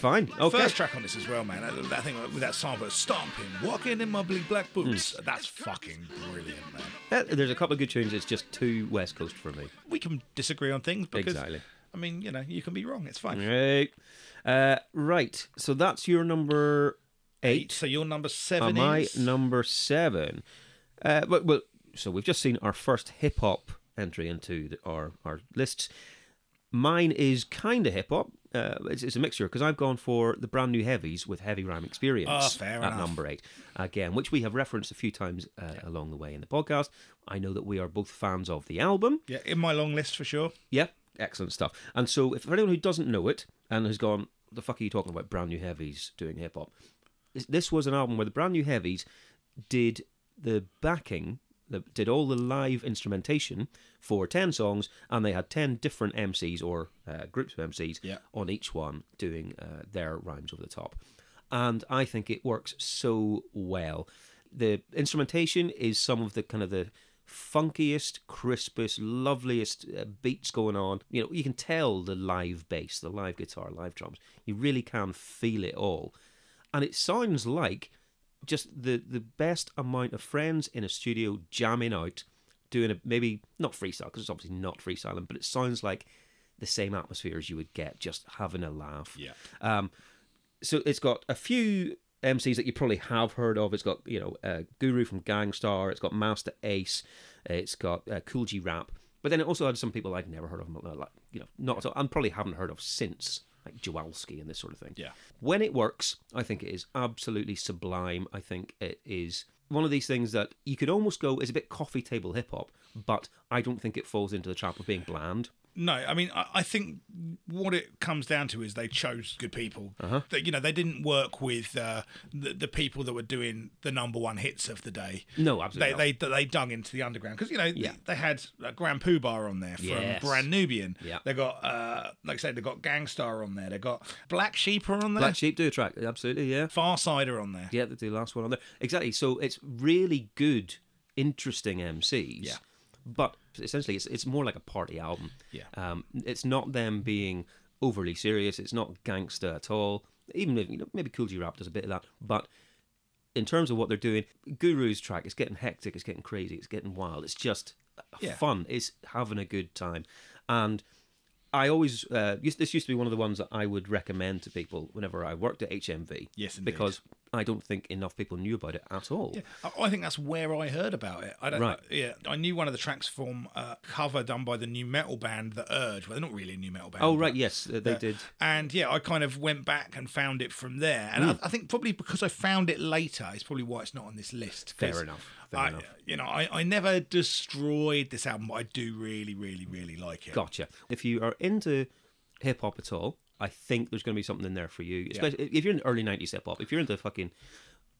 Fine. Okay. First track on this as well, man. That, that thing with that sample, stomping, walking in my big black boots. Hmm. That's fucking brilliant, man. Uh, There's a couple of good tunes. It's just too West Coast for me. We can disagree on things because, Exactly. I mean, you know, you can be wrong. It's fine. Right. Uh, right. So that's your number eight. So your number seven my is number seven. Uh, well, well, so we've just seen our first hip hop entry into the, our our lists. Mine is kind of hip hop. Uh, it's, it's a mixture because I've gone for the brand new heavies with heavy rhyme experience fair at enough. number eight again, which we have referenced a few times uh, along the way in the podcast. I know that we are both fans of the album. yeah in my long list for sure. Yeah, excellent stuff. And so, if for anyone who doesn't know it and has gone, the fuck are you talking about? Brand new heavies doing hip hop. This was an album where the brand new heavies did the backing, the, did all the live instrumentation for 10 songs, and they had 10 different MCs or uh, groups of MCs Yeah. on each one doing uh, their rhymes over the top. And I think it works so well. The instrumentation is some of the kind of the funkiest, crispest, loveliest uh, beats going on. You know, you can tell the live bass, the live guitar, live drums. You really can feel it all. And it sounds like just the, the best amount of friends in a studio jamming out, doing a maybe not freestyle, because it's obviously not freestyling, but it sounds like the same atmosphere as you would get just having a laugh. Yeah. Um, so it's got a few MCs that you probably have heard of. It's got you know uh, Guru from Gang Starr. It's got Masta Ace. It's got uh, Kool G Rap. But then it also had some people I'd never heard of, like you know, not at all, and probably haven't heard of since, like Jamalski and this sort of thing. Yeah. When it works, I think it is absolutely sublime. I think it is one of these things that you could almost go is a bit coffee table hip hop, but I don't think it falls into the trap of being bland. No, I mean, I, I think what it comes down to is they chose good people. Uh-huh. That you know they didn't work with uh, the, the people that were doing the number one hits of the day. No, absolutely They they, they dug into the underground because you know Yeah. they, they had uh, Grand Puba on there from Yes. Brand Nubian. Yeah. They got uh, like I said they got Gang Starr on there. They got Black Sheep are on there. Black Sheep do a track, absolutely, yeah. Pharcyde are on there. Yeah, the, the last one on there. Exactly. So it's really good, interesting MCs. Yeah. But essentially, it's it's more like a party album. Yeah. Um, it's not them being overly serious. It's not gangster at all. Even if you know, maybe Kool G Rap does a bit of that, but in terms of what they're doing, Guru's track is getting hectic. It's getting crazy. It's getting wild. It's just Yeah. fun. It's having a good time, and. I always uh, used, this used to be one of the ones that I would recommend to people whenever I worked at HMV. Yes, indeed. because I don't think enough people knew about it at all. Yeah, I I think that's where I heard about it. I don't, Right. yeah, I knew one of the tracks from a cover done by the nu metal band, The Urge. Well, they're not really a nu metal band. Oh right, yes, they Uh, did. And yeah, I kind of went back and found it from there. And Hmm. I, I think probably because I found it later, it's probably why it's not on this list. Fair enough, fair I, enough. You know, I, I never destroyed this album, but I do really, really, really like it. Gotcha. If you are into hip hop at all, I think there's going to be something in there for you. Especially if you're in early '90s hip hop. If you're into fucking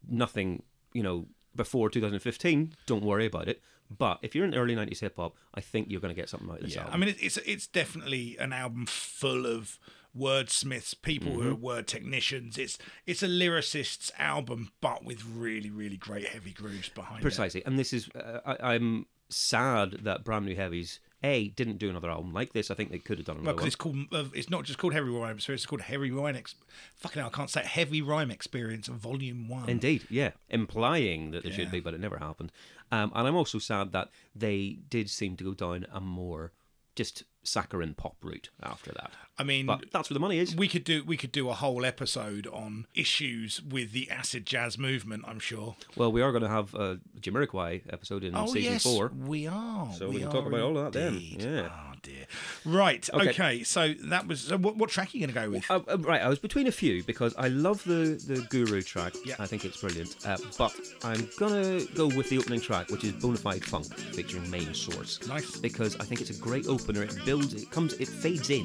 nothing, you know, before 2015, don't worry about it. But if you're in early '90s hip hop, I think you're going to get something out of this Yeah, album. I mean, it's, it's definitely an album full of wordsmiths, people who are Mm-hmm. word technicians. It's it's a lyricist's album, but with really, really great heavy grooves behind it. Precisely, and this is uh, I, I'm sad that Brand New Heavies a didn't do another album like this. I think they could have done Well, another because one. it's called, uh, it's not just called Heavy Rhyme Experience, it's called Heavy Rhyme. Ex- Fucking hell, I can't say it. Heavy Rhyme Experience, Volume One. Indeed, yeah, implying that there Yeah. should be, but it never happened. Um, and I'm also sad that they did seem to go down a more just saccharine pop route after that. I mean, But that's where the money is. we could do we could do a whole episode on issues with the acid jazz movement. I'm sure. Well, we are going to have a Jamiroquai episode in Oh season yes, four. we are. So we can talk about all of that then. Yeah. Oh dear. Right. Okay. Okay. so that was. So what, what track are you going to go with? Uh, uh, right, I was between a few because I love the, the Guru track. Yeah. I think it's brilliant. Uh, but I'm gonna go with the opening track, which is Bonafide Funk, featuring Main Source. Nice. Because I think it's a great opener. It builds, it comes, it fades in,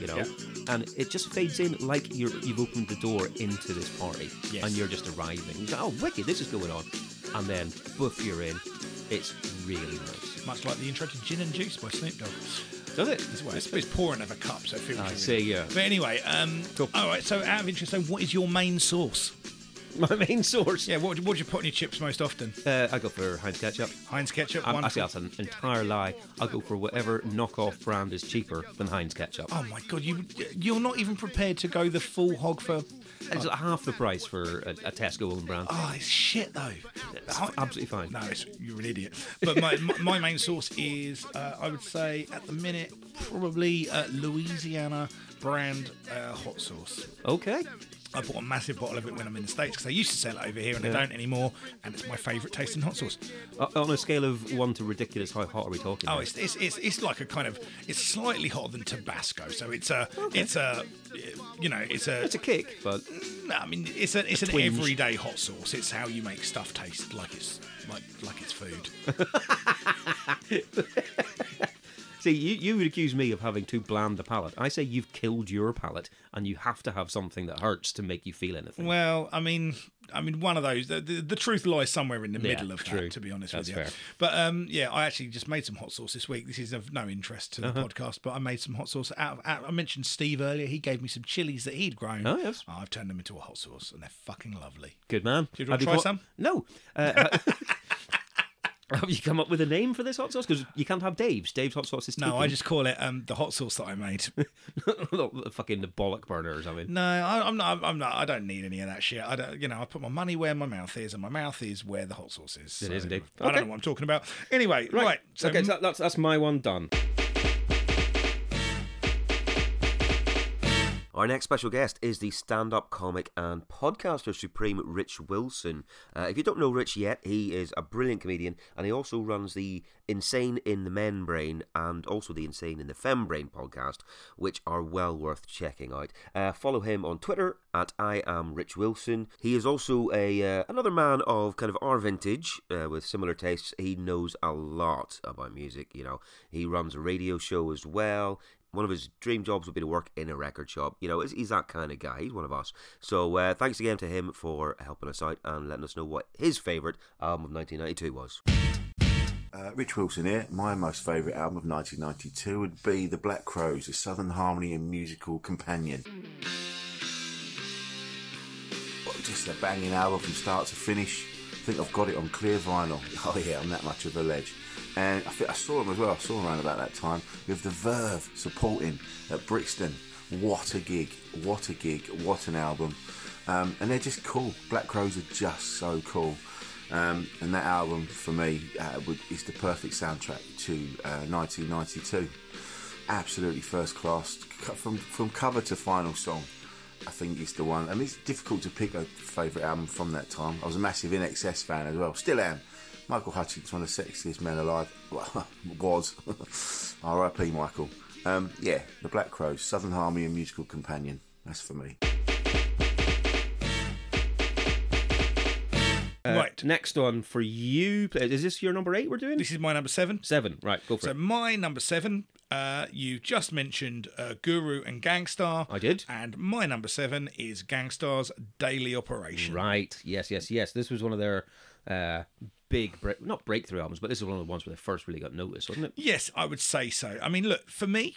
you know, and it just fades in like you're you've opened the door into this party, Yes. and you're just arriving. You go, oh, wicked, this is going on, and then boof, you're in. It's really nice. Much like the intro to Gin and Juice by Snoop Dogg. Does it? As well, it's, it's pouring out of a cup, so it feels. I really- see, yeah. But anyway, um, Cool. all right. So, out of interest, so what is your main sauce? My main source. Yeah, what, what do you put on your chips most often? Uh, I go for Heinz ketchup. Heinz ketchup. Um, actually, that's an entire lie. I'll go for whatever knockoff brand is cheaper than Heinz ketchup. Oh my god, you you're not even prepared to go the full hog for. It's half the price for a, a Tesco brand. Oh, it's shit though. It's absolutely fine. No, it's, you're an idiot. But my, my, my main source is, uh, I would say, at the minute, probably uh, Louisiana brand uh, hot sauce. Okay. I bought a massive bottle of it when I'm in the States because they used to sell it over here and they don't anymore. And it's my favourite tasting hot sauce. Uh, on a scale of one to ridiculous, how hot are we talking? Oh, it's, it's it's it's like a kind of it's slightly hotter than Tabasco, so it's a it's a you know it's a it's a kick, but no, I mean it's a it's an twinge. everyday hot sauce. It's how you make stuff taste like it's like like it's food. you, you would accuse me of having too bland a palate. I say you've killed your palate, and you have to have something that hurts to make you feel anything. Well, I mean, I mean, one of those. The, the, the truth lies somewhere in the Yeah, middle of true. that. To be honest That's with you, fair. but um, yeah, I actually just made some hot sauce this week. This is of no interest to the Uh-huh. podcast, but I made some hot sauce. Out, of- out, I mentioned Steve earlier. He gave me some chilies that he'd grown. Oh, yes. I've turned them into a hot sauce, and they're fucking lovely. Good man. Do you wanna Have try some? No. Uh, have you come up with a name for this hot sauce? Because you can't have Dave's. Dave's hot sauce is No. I just call it um, the hot sauce that I made. Not fucking the bollock burner or something. No, I, I'm not. I'm not. I don't need any of that shit. I don't. You know, I put my money where my mouth is, and my mouth is where the hot sauce is. It is indeed. I don't know what I'm talking about. Anyway, right. so, okay, so that's that's my one done. Our next special guest is the stand up comic and podcaster supreme Rich Wilson. Uh, if you don't know Rich yet, he is a brilliant comedian and he also runs the Insane in the Men Brain and also the Insane in the Fem Brain podcast, which are well worth checking out. Uh, follow him on Twitter at I am Rich Wilson. He is also a uh, another man of kind of our vintage uh, with similar tastes. He knows a lot about music. You know, he runs a radio show as well. One of his dream jobs would be to work in a record shop. You know, he's, that kind of guy. He's one of us. So uh, thanks again to him for helping us out and letting us know what his favourite album of 1992 was. Uh, Rich Wilson here. My most favourite album of 1992 would be The Black Crowes, a Southern Harmony and Musical Companion. Just a banging album from start to finish. I think I've got it on clear vinyl. Oh yeah, I'm that much of a ledge. And I think I saw him as well. I saw him around about that time with the Verve supporting at Brixton. What a gig! What a gig! What an album! Um, and they're just cool. Black Crowes are just so cool. Um, and that album for me uh, is the perfect soundtrack to uh, 1992. Absolutely first class, from from cover to final song. I think it's the one. I mean, it's difficult to pick a favourite album from that time. I was a massive INXS fan as well. Still am. Michael Hutchence, one of the sexiest men alive. Well, was. R.I.P. Michael. Um, yeah, The Black Crowes, Southern Harmony and Musical Companion. That's for me. Uh, Right. Next one for you. Is this your number eight we're doing? This is my number seven. Seven. Right, go for So it. my number seven, uh, you just mentioned uh, Guru and Gang Starr. I did. And my number seven is Gang Starr's Daily Operation. Right. Yes, yes, yes. This was one of their uh, big, break- not breakthrough albums, but this is one of the ones where they first really got noticed, wasn't it? Yes, I would say so. I mean, look, for me,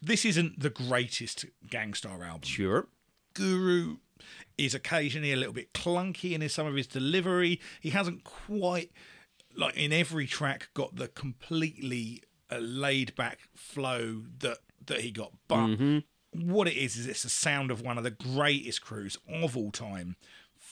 this isn't the greatest Gang Starr album. Sure. Guru is occasionally a little bit clunky in his, some of his delivery. He hasn't quite, like in every track, got the completely uh, laid back flow that that he got. But what it is is it's the sound of one of the greatest crews of all time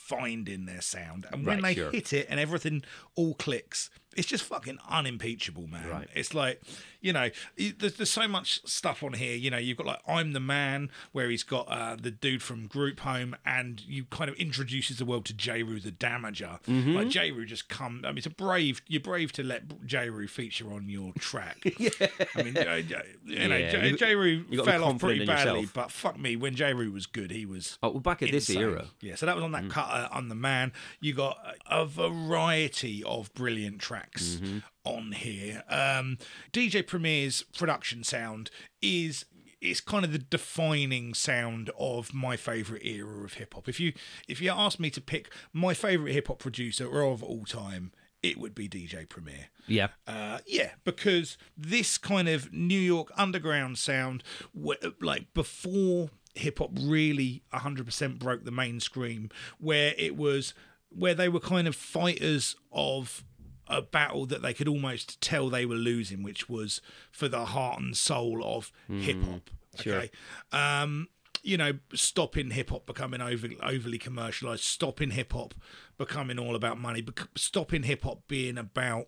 finding their sound and when Right, they sure. hit it and everything all clicks it's just fucking unimpeachable man Right. it's like you know there's, there's so much stuff on here you know you've got like i'm the man where he's got uh, the dude from group home and you kind of introduces the world to Jeru the Damaja Mm-hmm. like Jeru just come i mean it's a brave you're brave to let Jeru feature on your track yeah i mean you know Yeah, Jeru you gotta be fell off pretty badly yourself. but fuck me when Jeru was good he was Oh, well, back at this era. Yeah, so that was on that cut uh, on the man. You got a variety of brilliant tracks on here. Um, DJ Premier's production sound is is kind of the defining sound of my favorite era of hip hop. If you if you ask me to pick my favorite hip hop producer of all time, it would be DJ Premier. Yeah. Uh, yeah, because this kind of New York underground sound, like before hip hop really 100% broke the mainstream, where it was, where they were kind of fighters of a battle that they could almost tell they were losing, which was for the heart and soul of hip hop. Okay. Um, you know, stopping hip hop becoming over, overly commercialized, stopping hip hop becoming all about money, bec- stopping hip hop being about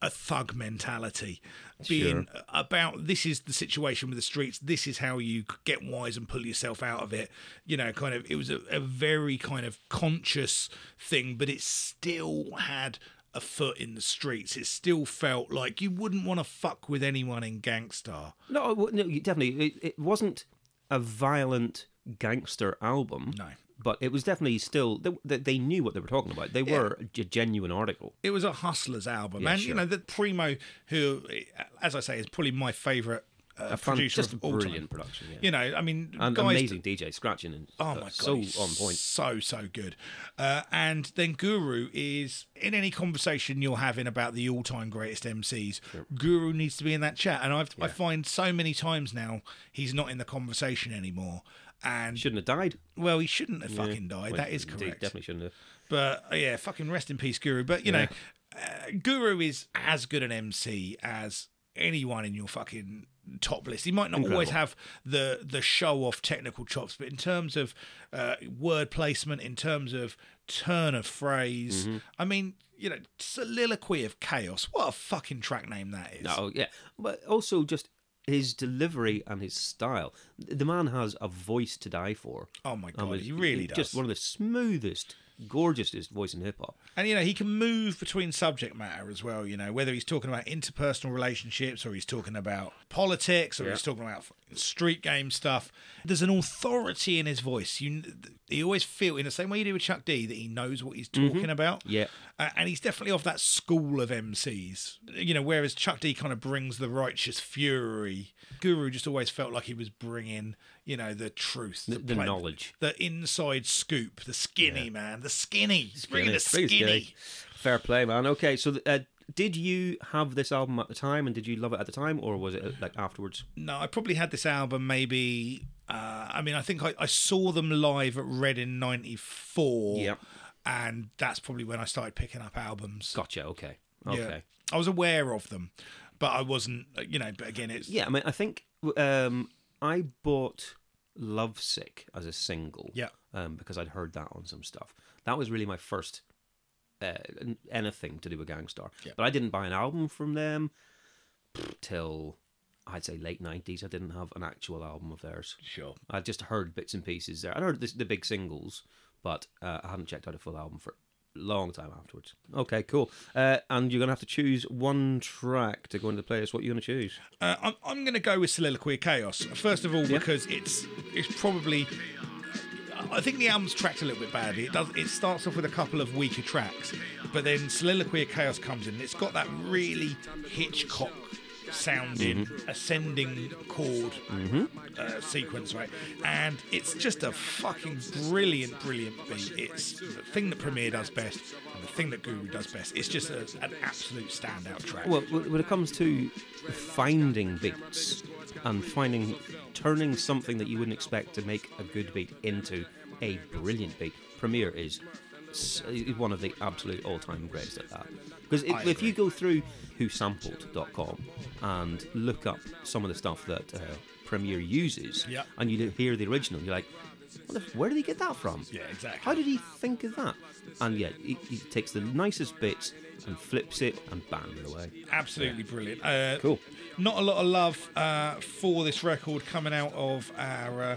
a thug mentality, being about this is the situation with the streets, this is how you get wise and pull yourself out of it. You know, kind of, it was a, a very kind of conscious thing, but it still had a foot in the streets. It still felt like you wouldn't want to fuck with anyone in Gang Starr. No, no definitely. It, it wasn't a violent gangster album. No. But it was definitely still. They, they, knew what they were talking about. They were a genuine article. it was a hustler's album, Yeah, and sure. you know that Primo, who, as I say, is probably my favourite uh, A fan, producer just a brilliant production. Yeah. You know, I mean, and guys, amazing DJ scratching and Oh uh, my god, so on point. so so good. Uh, and then Guru is in any conversation you're having about the all-time greatest MCs. Guru needs to be in that chat, and I've, I find so many times now he's not in the conversation anymore. And Shouldn't have died. well, he shouldn't have fucking died. Well, that is indeed, correct. Definitely shouldn't have. But uh, yeah, fucking rest in peace, Guru. But you know, uh, Guru is as good an MC as anyone in your fucking top list. He might not always have the the show off technical chops, but in terms of uh, word placement, in terms of turn of phrase, Mm-hmm. I mean, you know, soliloquy of chaos. What a fucking track name that is. No, yeah, but also just his delivery and his style. The man has a voice to die for. Oh my god, was he really does. Just one of the smoothest gorgeous his voice in hip hop. And you know, he can move between subject matter as well, you know, whether he's talking about interpersonal relationships or he's talking about politics or Yeah. he's talking about street game stuff. There's an authority in his voice. You you always feel in the same way you do with Chuck D that he knows what he's talking about. Yeah. Uh, and he's definitely of that school of MCs. You know, whereas Chuck D kind of brings the righteous fury, Guru just always felt like he was bringing, you know, the truth, The- the pla- knowledge. the inside scoop, the skinny man, the skinny. He's bringing the Pretty skinny. Fair play, man. Okay, so uh, did you have this album at the time, and did you love it at the time, or was it uh, like afterwards? No, I probably had this album maybe. Uh, I mean, I think I, I saw them live at Red in '94. Yep. And that's probably when I started picking up albums. Gotcha. Okay. Yeah. Okay. I was aware of them, but I wasn't, uh, you know, but again, it's. Yeah, I mean, I think um, I bought Lovesick as a single. Yeah. Um, because I'd heard that on some stuff. That was really my first uh, anything to do with Gang Starr. Yeah. But I didn't buy an album from them till I'd say late nineties. I didn't have an actual album of theirs. Sure. I just heard bits and pieces there. I heard this, the big singles, but uh, I hadn't checked out a full album for long time afterwards. Okay, cool. Uh, and you're gonna have to choose one track to go into the playlist. What are you gonna choose? Uh, I'm, I'm going to go with Soliloquy of Chaos. First of all, because it's it's probably. I think the album's tracked a little bit badly. It does. It starts off with a couple of weaker tracks, but then Soliloquy of Chaos comes in. It's got that really Hitchcock sounding ascending chord uh, sequence, right? And it's just a fucking brilliant, brilliant beat. It's the thing that Premier does best, and the thing that Guru does best. It's just a, an absolute standout track. Well, when it comes to finding beats and finding turning something that you wouldn't expect to make a good beat into a brilliant beat, Premier is s- is one of the absolute all-time greats at that. Because if, if you go through whosampled.com and look up some of the stuff that uh, Premier uses, Yeah. and you hear the original, you're like, where did he get that from? Yeah, exactly. How did he think of that? And yeah, he, he takes the nicest bits and flips it, and bam, you're away. Absolutely brilliant. Uh, Cool. Not a lot of love uh, for this record coming out of our uh,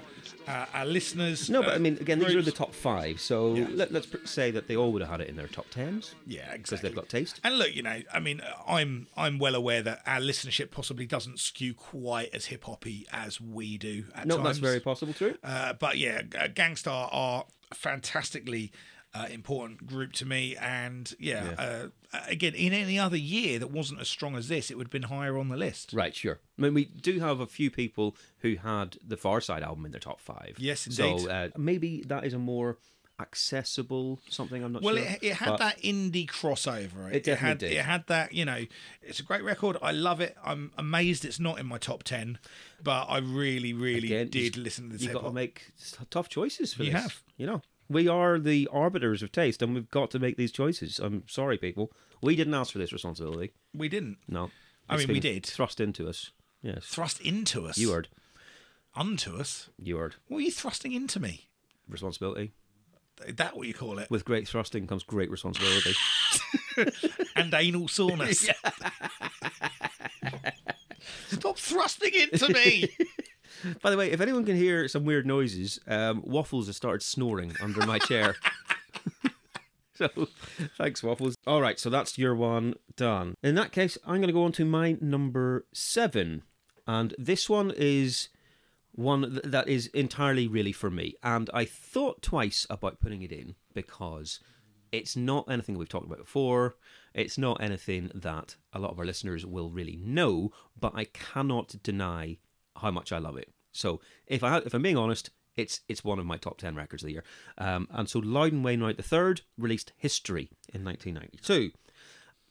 uh, our listeners. No, but uh, I mean, again, these are the top five. So Yeah. let, let's say that they all would have had it in their top tens Yeah, exactly. because they've got taste. And look, you know, I mean, I'm I'm well aware that our listenership possibly doesn't skew quite as hip hoppy as we do at No, times. that's very possible. True. Uh, but yeah, Gang Starr are fantastically uh, important group to me, and yeah, Uh, again, in any other year that wasn't as strong as this, it would have been higher on the list. Right, sure. I mean, we do have a few people who had the Pharcyde album in their top five. Yes, indeed. So uh, maybe that is a more accessible something. I'm not Well, sure. it, it had that indie crossover. It had, definitely did. It had that, you know, it's a great record. I love it. I'm amazed it's not in my top 10, but I really, really Again, did listen to this You've got to make tough choices for You this. have. You know, we are the arbiters of taste, and we've got to make these choices. I'm sorry, people. We didn't ask for this responsibility. We didn't. No. I It's mean, we been did. Thrust into us. Yes. Thrust into us. You heard. Unto us. You heard. What are you thrusting into me? Responsibility. Is that what you call it? With great thrusting comes great responsibility. and anal soreness. Stop thrusting into me. By the way, if anyone can hear some weird noises, um, Waffles has started snoring under my chair. so, thanks, Waffles. All right, so that's your one done. In that case, I'm going to go on to my number seven. And this one is one th- that is entirely really for me. And I thought twice about putting it in because it's not anything we've talked about before. It's not anything that a lot of our listeners will really know, but I cannot deny how much I love it. So if I if I'm being honest, it's it's one of my top ten records of the year. Um, and so Loudon Wainwright III released History in 1992.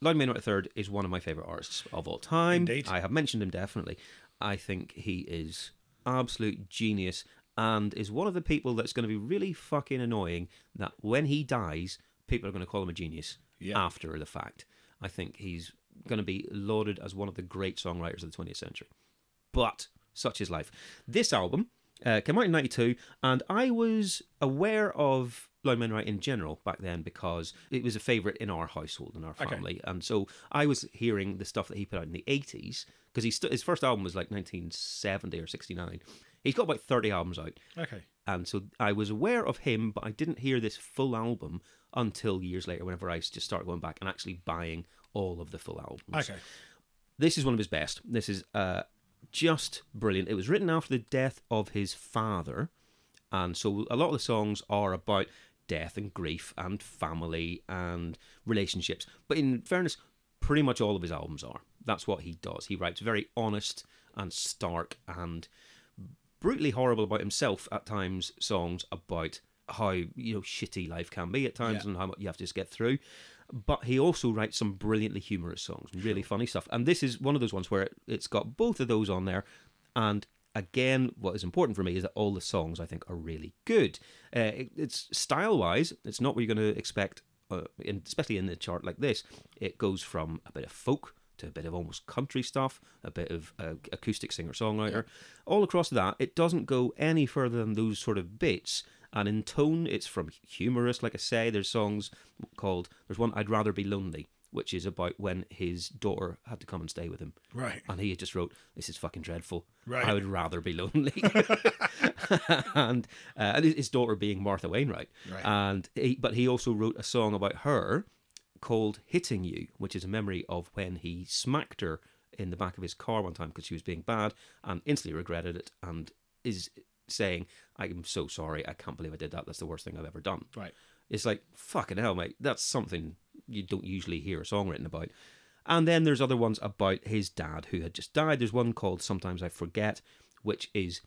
Loudon Wainwright III is one of my favorite artists of all time. Indeed. I have mentioned him definitely. I think he is absolute genius and is one of the people that's going to be really fucking annoying that when he dies, people are going to call him a genius Yeah. after the fact. I think he's going to be lauded as one of the great songwriters of the 20th century. But such is life. This album uh, came out in 92, and I was aware of Loudon Wainwright in general back then because it was a favourite in our household and our Okay. family, and so I was hearing the stuff that he put out in the eighties because he st- his first album was like nineteen seventy or sixty nine. He's got about thirty albums out, Okay. and so I was aware of him, but I didn't hear this full album until years later. Whenever I just started going back and actually buying all of the full albums. Okay. This is one of his best. This is uh, just brilliant. It was written after the death of his father, and so a lot of the songs are about death and grief and family and relationships. But in fairness, pretty much all of his albums are. That's what he does. He writes very honest and stark and brutally horrible about himself at times songs about how you know shitty life can be at times Yeah. and how much you have to just get through but he also writes some brilliantly humorous songs really funny stuff. And this is one of those ones where it, it's got both of those on there. And again what is important for me is that all the songs i think are really good. Uh, it, it's style wise it's not what you're going to expect uh, in, especially in a chart like this. It goes from a bit of folk to a bit of almost country stuff, a bit of uh, acoustic singer songwriter. All across that, it doesn't go any further than those sort of bits. And in tone, it's from humorous, like I say. There's songs called, there's one, I'd Rather Be Lonely, which is about when his daughter had to come and stay with him. Right. And he just wrote, This is fucking dreadful. Right. I would rather be lonely. and uh, and his daughter being Martha Wainwright. Right. And he, but he also wrote a song about her called Hitting You, which is a memory of when he smacked her in the back of his car one time because she was being bad and instantly regretted it and is saying, I'm so sorry. I can't believe I did that. That's the worst thing I've ever done. Right. It's like, fucking hell, mate. That's something you don't usually hear a song written about. And then there's other ones about his dad who had just died. There's one called Sometimes I Forget, which is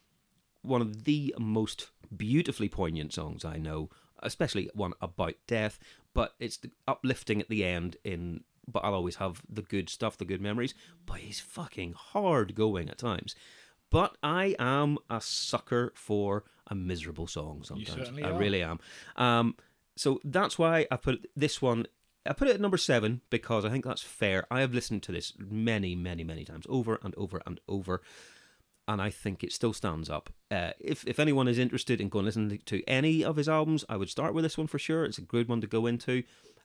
one of the most beautifully poignant songs I know, especially one about death, but it's uplifting at the end in but I'll always have the good stuff, the good memories. But he's fucking hard going at times. But I am a sucker for a miserable song sometimes. I are. really am. Um, so that's why I put this one. I put it at number seven because I think that's fair. I have listened to this many, many, many times, over and over and over, and I think it still stands up. Uh, if if anyone is interested in going listening to any of his albums, I would start with this one for sure. It's a good one to go into,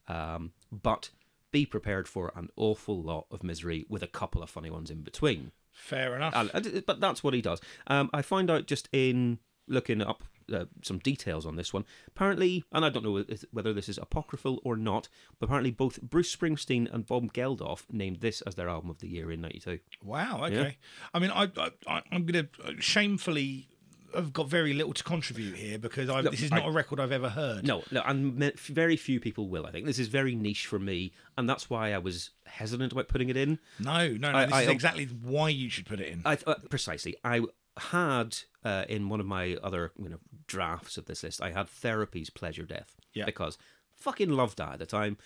um, but be prepared for an awful lot of misery with a couple of funny ones in between. Fair enough. Uh, but that's what he does. Um, I find out just in looking up uh, some details on this one. Apparently, and I don't know whether this is apocryphal or not, but apparently both Bruce Springsteen and Bob Geldof named this as their album of the year in '92. Wow. Okay. I mean, I, I I'm going to shamefully have got very little to contribute here because I, Look, this is not a record I've ever heard. No, no, and very few people will. I think this is very niche for me, and that's why I was hesitant about putting it in. No. No. No. I- this I- is exactly why you should put it in. I uh, precisely. I had uh, in one of my other you know drafts of this list. I had Therapy's Pleasure Death. Yeah. Because fucking loved that at the time.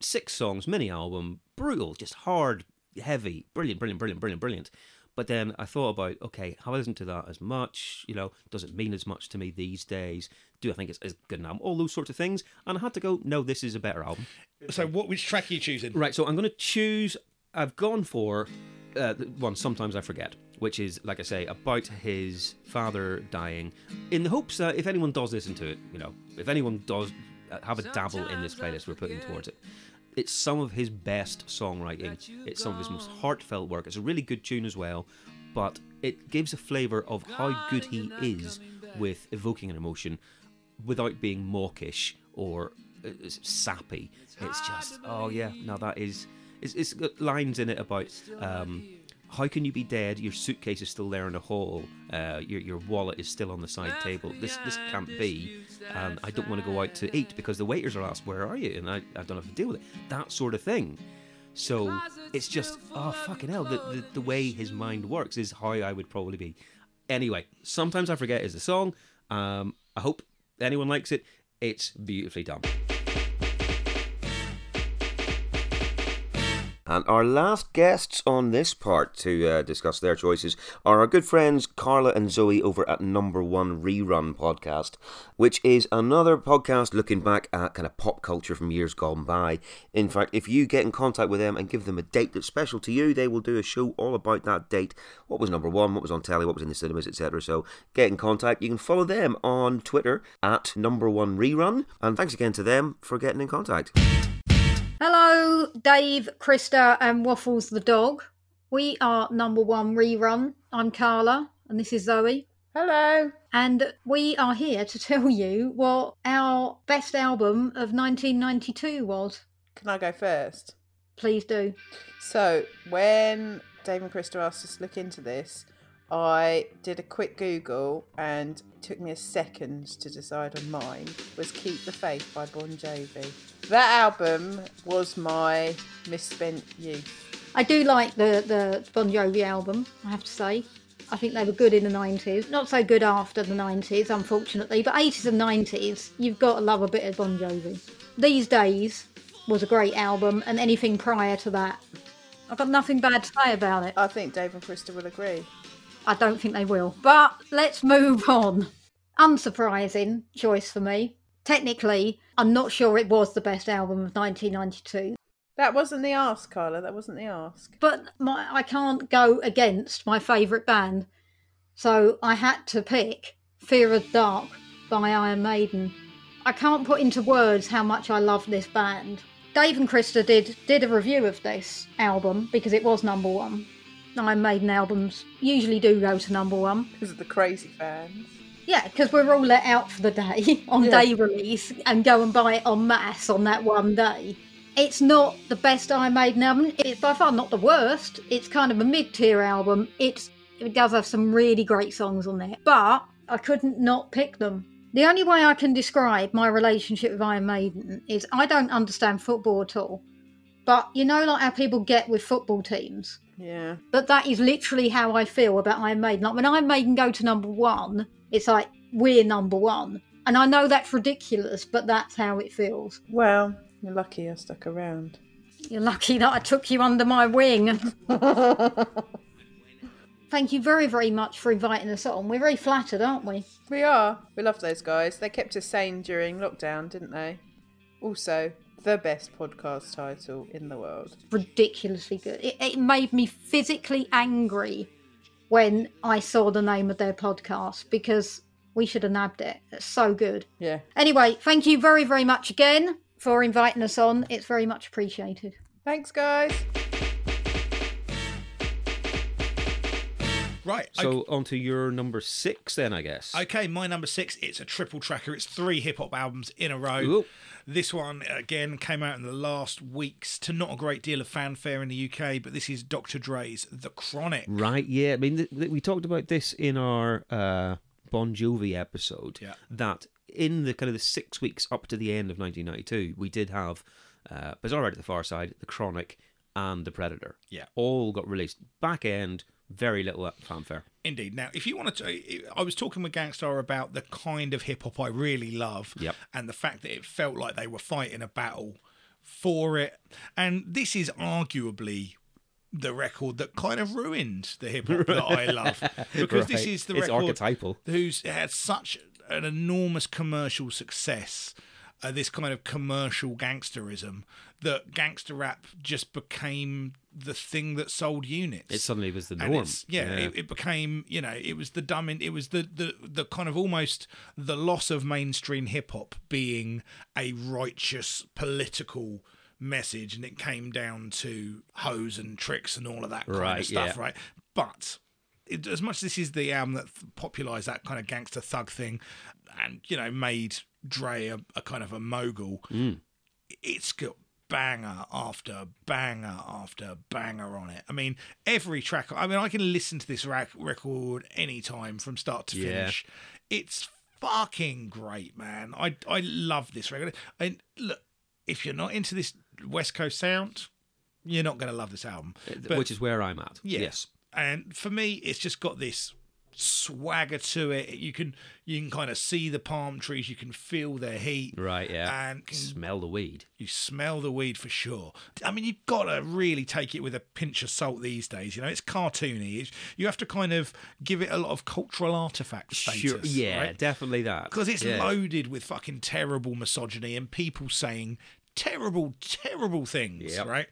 Six songs, mini album, brutal, just hard, heavy, brilliant, brilliant, brilliant, brilliant, brilliant. But then I thought about, okay, have I listened to that as much? You know, does it mean as much to me these days? Do I think it's as good an album? All those sorts of things. And I had to go, no, this is a better album. so, what? Which track are you choosing? Right, so I'm going to choose. I've gone for uh, one. Sometimes I forget, which is like I say about his father dying, in the hopes that if anyone does listen to it, you know, if anyone does uh, have a dabble in this playlist we're putting towards it, it's some of his best songwriting. It's some of his most heartfelt work. It's a really good tune as well, but it gives a flavour of how good he is with evoking an emotion without being mawkish or uh, sappy. It's just, oh yeah, now that is. It's, it's got lines in it about um, how can you be dead? Your suitcase is still there in the hall. Uh, your your wallet is still on the side table. This this can't be. And I don't want to go out to eat because the waiters are asked, "Where are you?" And I, I don't have to deal with it. That sort of thing. So it's just oh fucking hell. The, the the way his mind works is how I would probably be. Anyway, sometimes I forget is the song. Um, I hope anyone likes it. It's beautifully done. And our last guests on this part to uh, discuss their choices are our good friends Carla and Zoe over at Number One Rerun Podcast, which is another podcast looking back at kind of pop culture from years gone by. In fact, if you get in contact with them and give them a date that's special to you, they will do a show all about that date. What was number one, what was on telly, what was in the cinemas, etc. So get in contact. You can follow them on Twitter at Number One Rerun. And thanks again to them for getting in contact. Hello, Dave, Krista, and Waffles the dog. We are number one rerun. I'm Carla, and this is Zoe. Hello. And we are here to tell you what our best album of 1992 was. Can I go first? Please do. So, when Dave and Krista asked us to look into this, I did a quick Google and it took me a second to decide on mine. Was Keep the Faith by Bon Jovi. That album was my misspent youth. I do like the, the Bon Jovi album, I have to say. I think they were good in the 90s. Not so good after the 90s, unfortunately, but 80s and 90s, you've got to love a bit of Bon Jovi. These Days was a great album, and anything prior to that. I've got nothing bad to say about it. I think Dave and Krista will agree. I don't think they will. But let's move on. Unsurprising choice for me. Technically, I'm not sure it was the best album of 1992. That wasn't the ask, Carla. That wasn't the ask. But my, I can't go against my favourite band. So I had to pick Fear of Dark by Iron Maiden. I can't put into words how much I love this band. Dave and Krista did did a review of this album because it was number one. Iron Maiden albums usually do go to number one. Because of the crazy fans. Yeah, because we're all let out for the day on Yeah. day release and go and buy it en masse on that one day. It's not the best Iron Maiden album. It's by far not the worst. It's kind of a mid-tier album. It's it does have some really great songs on there, but I couldn't not pick them. The only way I can describe my relationship with Iron Maiden is I don't understand football at all. But you know, like how people get with football teams. Yeah. But that is literally how I feel about Iron Maiden. Like when Iron Maiden go to number one, it's like we're number one. And I know that's ridiculous, but that's how it feels. Well, you're lucky I stuck around. You're lucky that I took you under my wing. Thank you very, very much for inviting us on. We're very flattered, aren't we? We are. We love those guys. They kept us sane during lockdown, didn't they? Also, the best podcast title in the world. Ridiculously good. It, it made me physically angry when I saw the name of their podcast because we should have nabbed it. It's so good. Yeah. Anyway, thank you very, very much again for inviting us on. It's very much appreciated. Thanks, guys. Right. So on to your number six then, I guess. Okay, my number six. It's a triple tracker. It's three hip hop albums in a row. Ooh. This one again came out in the last weeks to not a great deal of fanfare in the UK, but this is Dr. Dre's The Chronic. Right, yeah. I mean, th- th- we talked about this in our uh, Bon Jovi episode. Yeah. That in the kind of the six weeks up to the end of 1992, we did have uh, Bizarre Ride at the Pharcyde, The Chronic, and The Predator. Yeah. All got released. Back end, very little fanfare. Indeed. Now, if you want to, I was talking with Gang Starr about the kind of hip hop I really love, Yep. and the fact that it felt like they were fighting a battle for it. And this is arguably the record that kind of ruined the hip hop that I love because this is the It's record archetypal. who's had such an enormous commercial success. Uh, this kind of commercial gangsterism that gangster rap just became the thing that sold units It suddenly was the norm. it's- yeah, It, it became you know it was the dumb it was the the the kind of almost the loss of mainstream hip hop being a righteous political message and it came down to hoes and tricks and all of that kind Right, of stuff yeah. right but it, as much as this is the album that popularized that kind of gangster thug thing and you know made Dre a, a kind of a mogul mm. it's got banger after banger after banger on it. I mean, every track. I mean, I can listen to this rac- record anytime from start to Yeah. finish. It's fucking great, man. I I love this record. And look, if you're not into this West Coast sound, you're not going to love this album. Uh, but- which is where I'm at. yeah. Yes. And for me, it's just got this swagger to it. You can you can kind of see the palm trees. You can feel their heat. Right, yeah. And can- Smell the weed. you smell the weed for sure. I mean, you've got to really take it with a pinch of salt these days. You know, it's cartoony. It's, you have to kind of give it a lot of cultural artifact status. Sure, yeah, right? definitely that. because it's Yeah. loaded with fucking terrible misogyny and people saying terrible, terrible things, Yep. right?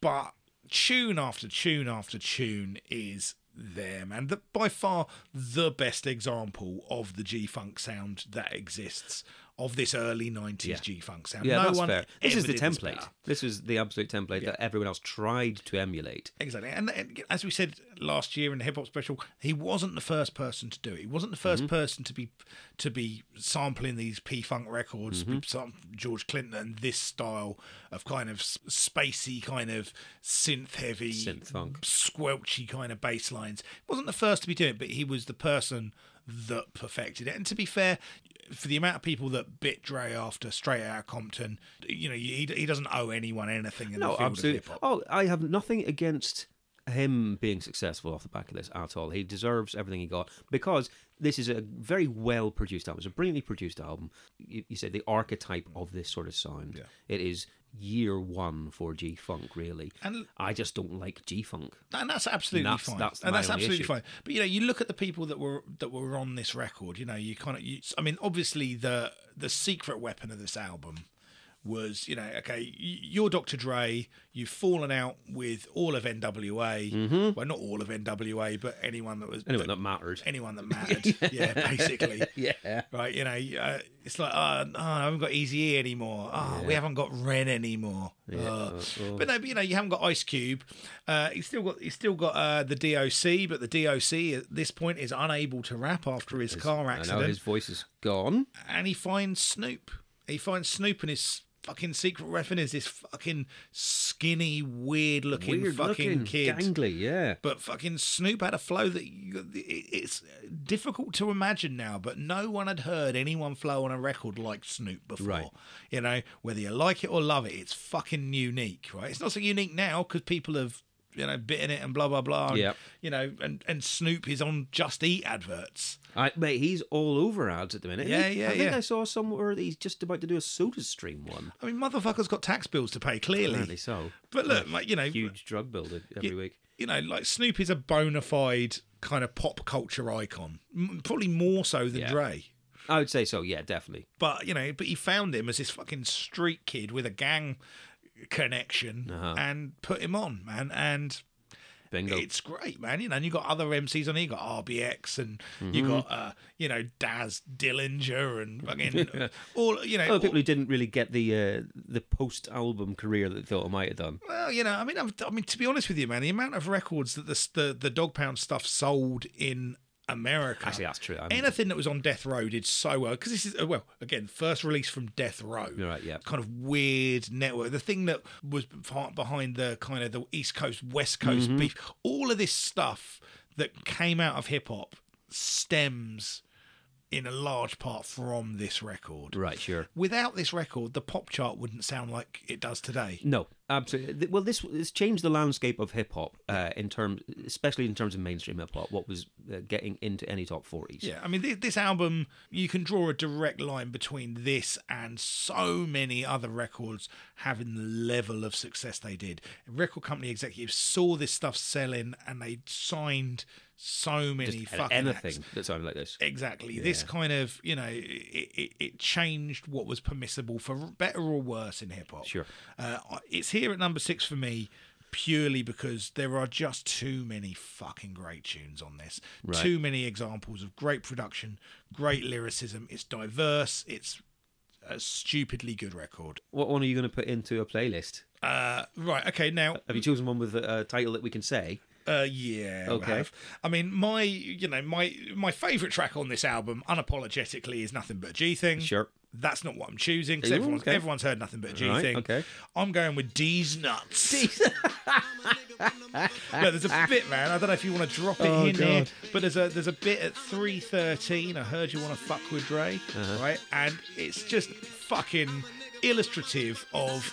But tune after tune after tune is there, and The, by far the best example of the G Funk sound that exists of this early '90s Yeah. G Funk sound. Yeah, no that's one fair. This is the template. better. This is the absolute template that everyone else tried to emulate. Exactly, and, and as we said last year in the hip hop special, he wasn't the first person to do it. He wasn't the 1st Mm-hmm. person to be to be sampling these P Funk records, Mm-hmm. some George Clinton, and this style of kind of spacey, kind of synth heavy, Synth funk. squelchy kind of bass lines. He wasn't the first to be doing it, but he was the person that perfected it. And to be fair, for the amount of people that bit Dre after Straight Outta Compton, you know, he, he doesn't owe anyone anything in No, the field absolutely. of hip hop. Oh, I have nothing against him being successful off the back of this at all. He deserves everything he got because this is a very well produced album. It's a brilliantly produced album. You, you said the archetype of this sort of sound. It is year one for G Funk, really. And- I just don't like G Funk. and that's absolutely that's- fine. that's and that's absolutely issue. fine. But you know, you look at the people that were that were on this record. You know, you kind of. You, I mean, obviously the the secret weapon of this album was you know okay you're Dr. Dre you've fallen out with all of NWA well not all of NWA but anyone that was Mm-hmm. Anyone that matters. anyone that mattered. Yeah. Basically. Yeah. right you know uh, it's like uh, oh, I haven't got Easy E anymore. Oh we haven't got Ren anymore. Uh, but no but you know you haven't got Ice Cube. Uh, he's still got he's still got uh, the DOC but the DOC at this point is unable to rap after his car accident. his voice is gone. and he finds Snoop. He finds Snoop and his fucking secret weapon is this fucking skinny weird looking Weird fucking looking, kid gangly, yeah. but fucking Snoop had a flow that you, it's difficult to imagine now, but no one had heard anyone flow on a record like Snoop before. Right. You know, whether you like it or love it, it's fucking unique, right? It's not so unique now because people have, you know, bitten it and blah, blah, blah. and, Yep. You know, and, and Snoop is on Just Eat adverts. I, mate, he's all over ads at the minute. Yeah, he? yeah, I think yeah. I saw somewhere that he's just about to do a Soda Stream one. I mean, motherfucker's got tax bills to pay, clearly. Apparently so. But look, like, you know, Huge drug builder every you, week. You know, like Snoop is a bona fide kind of pop culture icon, probably more so than Yeah. Dre. I would say so. Yeah, definitely. But you know, but he found him as this fucking street kid with a gang connection Uh-huh. and put him on, man. And Bingo. it's great, man. You know, and you got other MCs on. here. You got RBX, and Mm-hmm. you got uh, you know Daz Dillinger, and fucking all you know. Other all- people who didn't really get the uh, the post album career that they thought I might have done. Well, you know, I mean, I've, I mean, to be honest with you, man, the amount of records that the the, the Dog Pound stuff sold in America. Actually, that's true. I mean- Anything that was on Death Row did so well because this is uh, well, again, first release from Death Row. You're right, yeah. Kind of weird network. The thing that was behind the kind of the East Coast West Coast Mm-hmm. beef. All of this stuff that came out of hip hop stems in a large part from this record. Right, sure. Without this record, the pop chart wouldn't sound like it does today. No, absolutely. Well, this this changed the landscape of hip hop uh, in terms, especially in terms of mainstream hip hop. What was uh, getting into any top forties? Yeah, I mean, this, this album, you can draw a direct line between this and so many other records having the level of success they did. Record company executives saw this stuff selling and they signed so many Just fucking anything acts. that sounded like this. Exactly. This kind of, you know, it, it, it changed what was permissible for better or worse in hip hop. Sure. Uh, it's here at number six for me purely because there are just too many fucking great tunes on this. Right. Too many examples of great production, great lyricism. It's diverse. It's a stupidly good record. What one are you going to put into a playlist? Uh, right. Okay. Now, Have you chosen one with a, a title that we can say? Uh, yeah. Okay. have. I mean, my you know my my favorite track on this album, unapologetically, is nothing but a G thing. Sure. That's not what I'm choosing because everyone's, okay. everyone's heard nothing but a G Right, thing. okay. I'm going with Deez Nuts. Look, there's a bit, man. I don't know if you want to drop it Oh, in here, but there's a there's a bit at 3:13. I heard you want to fuck with Dre, Uh-huh. right? And it's just fucking illustrative of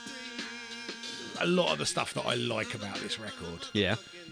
a lot of the stuff that I like about this record. Yeah.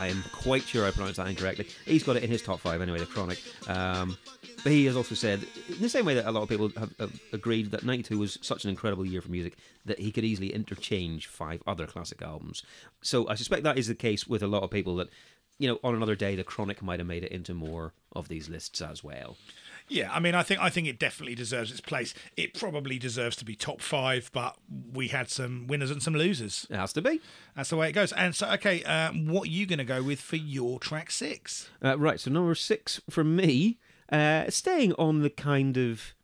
I am quite sure I pronounced that incorrectly. He's got it in his top five anyway, the Chronic. Um, but he has also said, in the same way that a lot of people have, have agreed that 92 was such an incredible year for music, that he could easily interchange five other classic albums. So I suspect that is the case with a lot of people that, you know, on another day, the Chronic might have made it into more of these lists as well. Yeah, I mean, I think I think it definitely deserves its place. It probably deserves to be top five, but we had some winners and some losers. It has to be. That's the way it goes. And so, okay, um, what are you going to go with for your track six? Uh, right, so number six for me, uh, staying on the kind of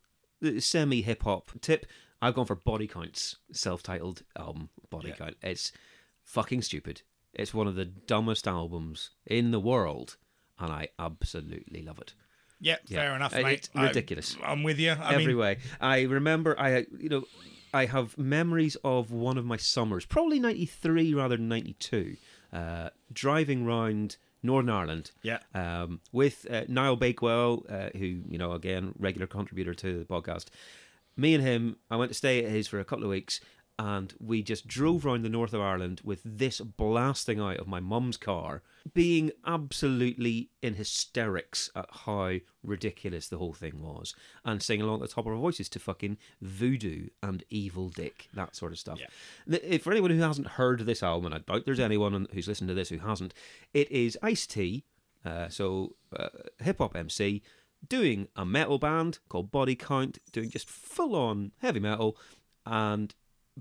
semi hip hop tip, I've gone for Body Count's self titled album, Body Yeah. Count. It's fucking stupid. It's one of the dumbest albums in the world, and I absolutely love it. Yeah, Yeah. fair enough, Uh, mate. it's ridiculous. I, am with you. I every mean, way. I remember, I you know, I have memories of one of my summers, probably '93 rather than '92, uh, driving round Northern Ireland. Yeah. Um, with uh, Niall Bakewell, uh, who you know, again, regular contributor to the podcast. Me and him, I went to stay at his for a couple of weeks, and we just drove around the north of Ireland with this blasting out of my mum's car, being absolutely in hysterics at how ridiculous the whole thing was, and singing along at the top of our voices to fucking Voodoo and Evil Dick, that sort of stuff. If- For anyone who hasn't heard this album, and I doubt there's anyone who's listened to this who hasn't, it is Ice T, uh, so uh, hip hop MC, doing a metal band called Body Count, doing just full on heavy metal, and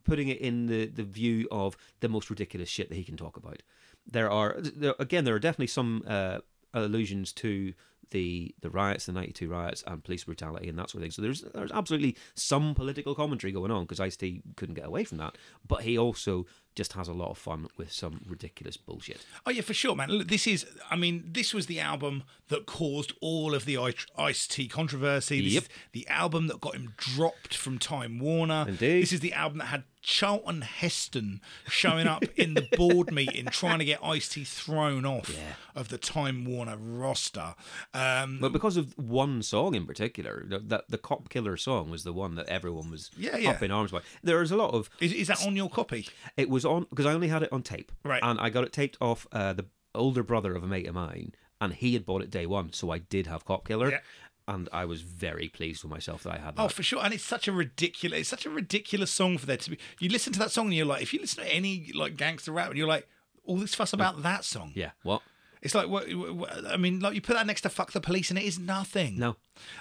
putting it in the, the view of the most ridiculous shit that he can talk about. There are there, again, there are definitely some uh, allusions to the the riots, the '92 riots, and police brutality and that sort of thing. So there's there's absolutely some political commentary going on because Ice T couldn't get away from that, but he also just has a lot of fun with some ridiculous bullshit. Oh yeah, for sure, man. Look, this is. I mean, this was the album that caused all of the Ice T controversy. This Yep. is the album that got him dropped from Time Warner. Indeed. This is the album that had Charlton Heston showing up in the board meeting trying to get Ice T thrown off of the Time Warner roster. Um, But because of one song in particular, that the Cop Killer song was the one that everyone was Yeah, yeah. up in arms by. There was a lot of is, is that on your copy? It was on because I only had it on tape, Right. And I got it taped off uh, the older brother of a mate of mine, and he had bought it day one, so I did have Cop Killer, Yeah. and I was very pleased with myself that I had that. Oh, for sure, and it's such a ridiculous, it's such a ridiculous song for there to be. You listen to that song and you're like, if you listen to any like gangster rap, and you're like, all this fuss about that song. yeah, what? It's like, what, what, I mean, like you put that next to "fuck the police" and it is nothing. No.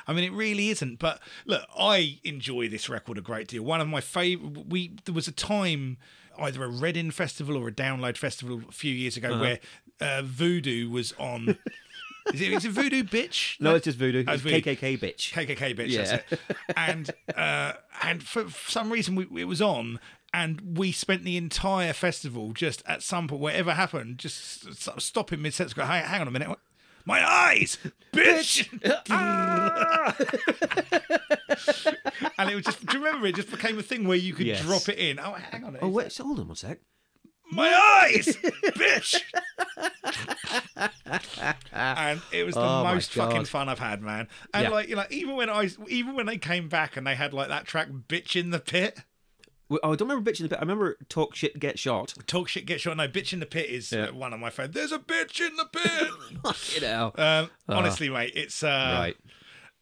I mean, it really isn't. But look, I enjoy this record a great deal. One of my favorite. We there was a time, either a Reading festival or a Download festival a few years Uh-huh. ago, where uh, Voodoo was on. is, it, is it Voodoo Bitch? No, it's just voodoo. Oh, It's Voodoo. KKK bitch. KKK bitch. Yeah. That's it. And uh, and for, for some reason we, it was on, and we spent the entire festival just at some point, whatever happened, just s- stopping mid sentence. Go, hang, hang on a minute. My eyes, bitch! Ah! and it was just. Do you remember? It just became a thing where you could Yes. drop it in. Oh, hang on. oh wait, so hold on one sec. my eyes, bitch! and it was the Oh my most fucking God. fun I've had, man. And Yeah. like, you know, even when I, even when they came back and they had like that track "Bitch in the Pit," Oh, I don't remember bitch in the pit. I remember talk shit, get shot. talk shit, get shot. No, "Bitch in the Pit" is uh, one of my favorites. There's a bitch in the pit. You know. um, honestly, mate, it's uh, right.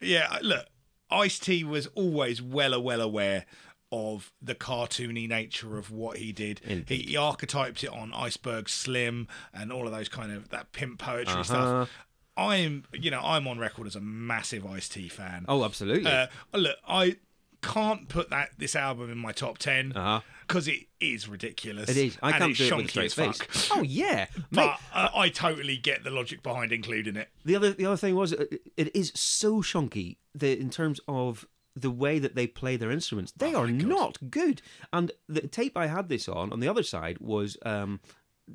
Yeah, look, Ice T was always well, well aware of the cartoony nature of what he did. He, he archetyped it on Iceberg Slim and all of those kind of that pimp poetry Uh-huh. stuff. I'm, you know, I'm on record as a massive Ice T fan. Oh, absolutely. Uh, look, I can't put that this album in my top 10 Uh-huh. because it is ridiculous. it is. I and can't it's do it with straight as face. fuck. Oh yeah. But uh, I totally get the logic behind including it. The other the other thing was uh, it is so shonky that in terms of the way that they play their instruments, they are not good. And the tape I had this on on the other side was um,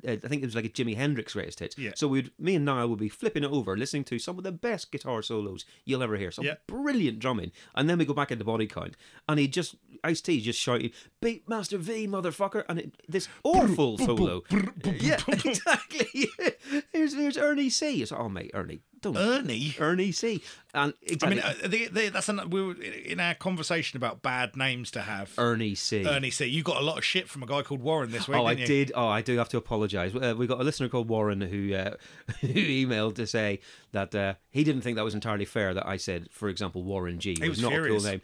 uh, I think it was like a Jimi Hendrix greatest hits. Yeah. So we'd me and Niall would be flipping it over, listening to some of the best guitar solos you'll ever hear. Some Yeah. brilliant drumming, and then we go back into body count, and he just Ice T just shouting Beatmaster V motherfucker, and it, this awful solo. yeah, exactly. here's here's Ernie C. It's oh mate, Ernie, Ernie. Ernie C. And I mean, uh, they, they, that's an, we were in our conversation about bad names to have. Ernie C. Ernie C. You got a lot of shit from a guy called Warren this week. Oh, I you? did. Oh, I do have to apologise. Uh, we got a listener called Warren who uh, who emailed to say that uh, he didn't think that was entirely fair that I said, for example, Warren G was, was not furious. a cool name.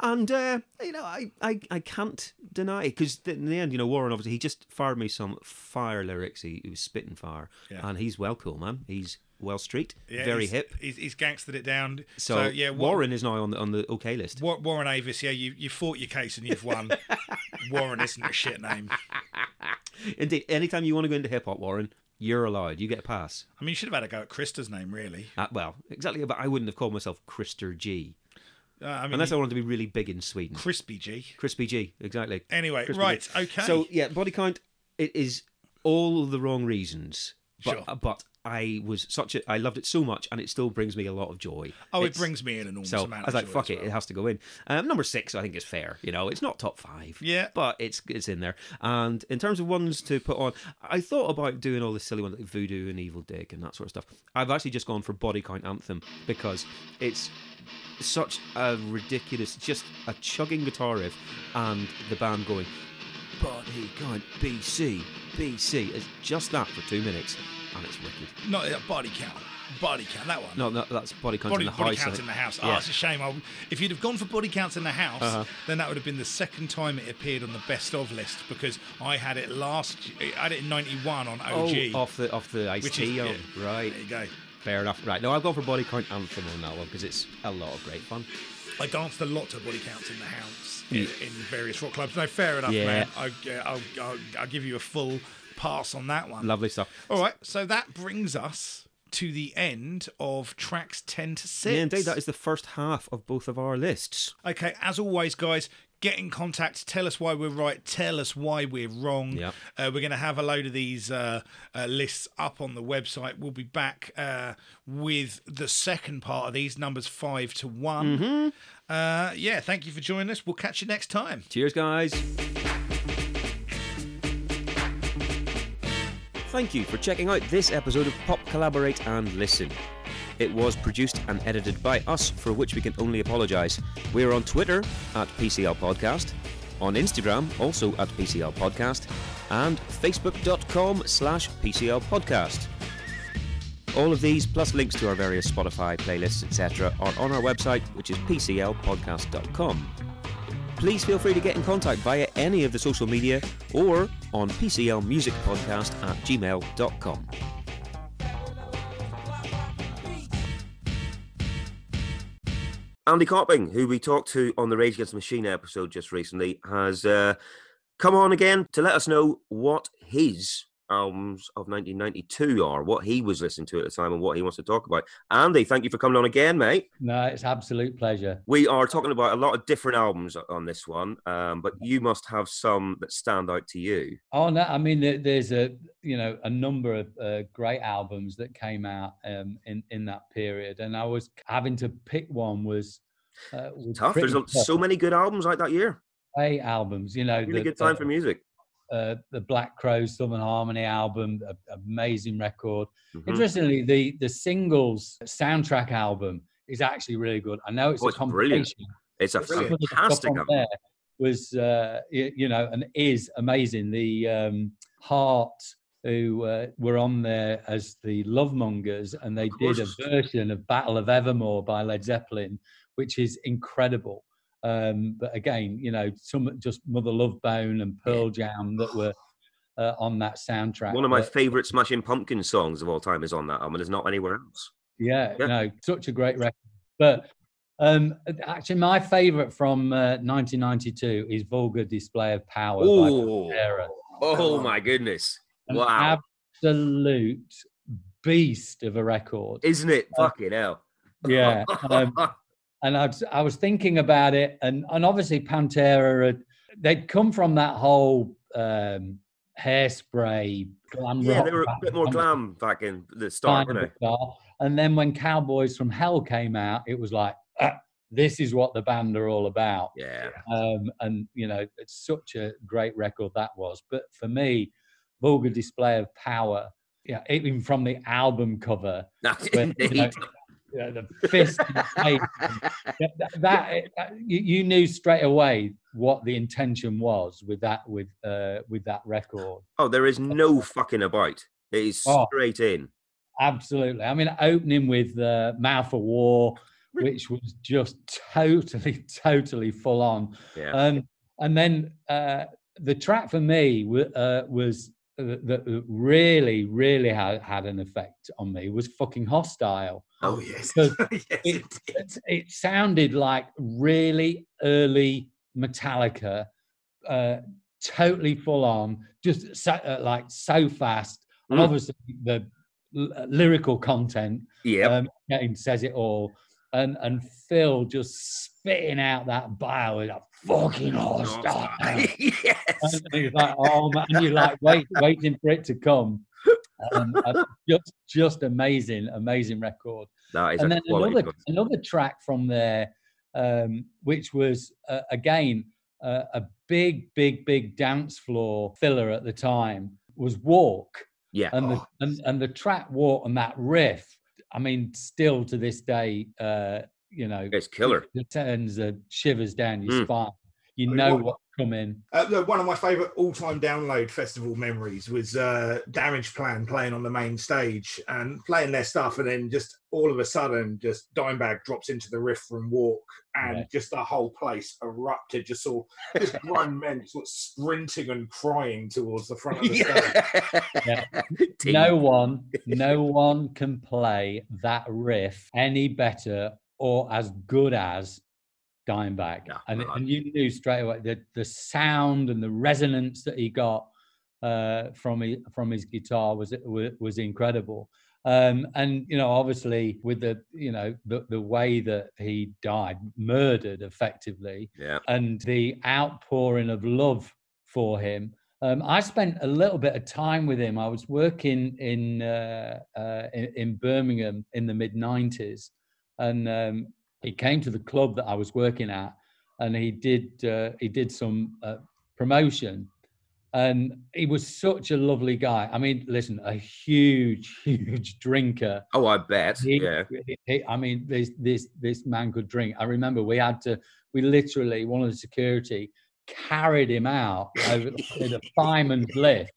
And uh, you know, I, I, I can't deny it because in the end, you know, Warren obviously he just fired me some fire lyrics. He, he was spitting fire, Yeah. and he's well cool, man. He's well street, Yeah, very he's, hip. He's, he's gangstered it down. So, So, yeah, Wa- Warren is now on the on the okay list. Wa- Warren Avis. Yeah, you you fought your case and you've won. Warren isn't a shit name. Indeed, anytime you want to go into hip hop, Warren, you're allowed. You get a pass. I mean, you should have had a go at Krista's name, really. Uh, well, exactly, but I wouldn't have called myself Krister G. Uh, I mean, Unless I wanted to be really big in Sweden. Crispy G. Crispy G, exactly. Anyway, Crispy right, G. okay. So yeah, body count. It is all the wrong reasons, but Sure. but I was such a I loved it so much, and it still brings me a lot of joy. oh, It's- it brings me in an enormous So amount. I was like, fuck it, well. it has to go in. Um, number six, I think is fair. You know, it's not top five. Yeah. but it's it's in there. And in terms of ones to put on, I thought about doing all this silly ones like Voodoo and Evil Dick and that sort of stuff. I've actually just gone for Body Count Anthem because it's such a ridiculous, just a chugging guitar riff and the band going Body Count BC BC. It's just that for two minutes, and it's wicked. Not uh, body count. Body count. That one. No, no that's Body Count Body, in the body house. Counts think. in the house. Oh, Yeah. it's a shame. I, if you'd have gone for body counts in the house, Uh-huh. then that would have been the second time it appeared on the best of list because I had it last. I had it in '91 on OG. Oh, off the off the Ice Which T. is- oh, yeah. right. There you go. Fair enough. Right. No, I've gone for Body Count Anthem on that one because it's a lot of great fun. I danced a lot to body counts in the house in, in various rock clubs. No, fair enough, Yeah. man. I, uh, I'll, I'll, I'll give you a full pass on that one. Lovely stuff. All right, so that brings us to the end of tracks 10 to 6. Yeah, indeed, that is the first half of both of our lists. Okay, as always, guys, get in contact. Tell us why we're right. Tell us why we're wrong. Yep. Uh, we're going to have a load of these uh, uh, lists up on the website. We'll be back uh, with the second part of these numbers five to one. Mm-hmm. Uh, yeah, thank you for joining us. We'll catch you next time. Cheers, guys. Thank you for checking out this episode of Pop Collaborate and Listen. It was produced and edited by us, for which we can only apologise. We're on Twitter at PCL Podcast, on Instagram also at PCL Podcast, and Facebook.com slash PCL Podcast. All of these, plus links to our various Spotify playlists, etc., are on our website, which is PCLpodcast.com. Please feel free to get in contact via any of the social media or on PCLmusicpodcast at gmail.com. Andy Copping, who we talked to on the Rage Against the Machine episode just recently, has uh, come on again to let us know what his albums of 1992 are, what he was listening to at the time, and what he wants to talk about. Andy, thank you for coming on again, mate. No, it's absolute pleasure. We are talking about a lot of different albums on this one, um, but you must have some that stand out to you. Oh no, I mean there's a you know a number of uh, great albums that came out um, in in that period, and I was having to pick one was, uh, was Tough. There's tough. so many good albums like that year. great albums. You know, Really the- good time the- for music. Uh, the Black Crowes Southern Harmony album, a, amazing record. Mhm. Interestingly, the the singles soundtrack album is actually really good. I know it's Oh, a it's brilliant. compilation. It's a but some of the stuff fantastic album. there was uh, you know and is amazing. The um, Heart who uh, were on there as the Love Mongers, and they did a version of Battle of Evermore by Led Zeppelin, which is incredible. Um, but again, you know, some just Mother Love Bone and Pearl Jam that were uh, on that soundtrack. One of my But, favourite Smashing Pumpkins songs of all time is on that album. There's not anywhere else. yeah, Yeah. no, such a great record. But um, actually, my favourite from uh, 1992 is Vulgar Display of Power by Oh, my goodness! An Wow, absolute beast of a record. isn't it? Fucking hell! Yeah. Um, and I was, I was thinking about it, and, and obviously Pantera, had, they'd come from that whole um, hairspray, glam Yeah, rock they were a bit more glam back in the start, weren't they? And then when Cowboys from Hell came out, it was like, "Ah, this is what the band are all about. Yeah. Um, and you know, it's such a great record that was. But for me, vulgar display of power. Yeah, even from the album cover, That's when, you know, the fist the face. That, that- you, knew straight away what the intention was with that with uh, with that record. Oh, there is no fucking about. It is Oh. straight in. Absolutely. I mean, opening with uh, Mouth of War, which was just totally, totally full on. Yeah. Um, and then uh, the track for me w- uh, was uh, that really, really had, had an effect on me was fucking hostile. Oh yes, yes, it, it it, sounded like really early Metallica, uh, totally full on, just so, uh, like so fast. And Mm. obviously, the l- lyrical content Yep. um, says it all. And and Phil just spitting out that bile with a fucking and yes. it's like, oh man, and you're like wait, waiting for it to come. Um, just just amazing, amazing record That is and then another another track from there, um, which was uh, again uh, a big, big, big dance floor filler at the time, was "Walk," Yeah. and the Oh, and, and the track "Walk" and that riff. I mean, still to this day, uh, you know, it's killer. it sends the shivers down your Mm. spine. You I mean, know what- coming. Uh, one of my favourite all-time download festival memories was uh, Damageplan playing on the main stage and playing their stuff, and then just all of a sudden, just Dimebag drops into the riff from Walk, and Right. just the whole place erupted. Just saw just grown men sort of sprinting and crying towards the front of the stage. yeah. No one, no one can play that riff any better or as good as Dimebag. Yeah, and, well, and you knew straight away the the sound and the resonance that he got uh, from his, from his guitar was was, was incredible. Um, and you know, obviously, with the you know the the way that he died, murdered effectively, Yeah. and the outpouring of love for him. Um, I spent a little bit of time with him. I was working in uh, uh, in, in Birmingham in the mid '90s, and um, he came to the club that I was working at, and he did uh, he did some uh, promotion, and he was such a lovely guy. I mean, listen, a huge, huge drinker. Oh, I bet. He- Yeah. he- I mean, this this this man could drink. I remember we had to, we literally one of the security carried him out over a fireman's lift,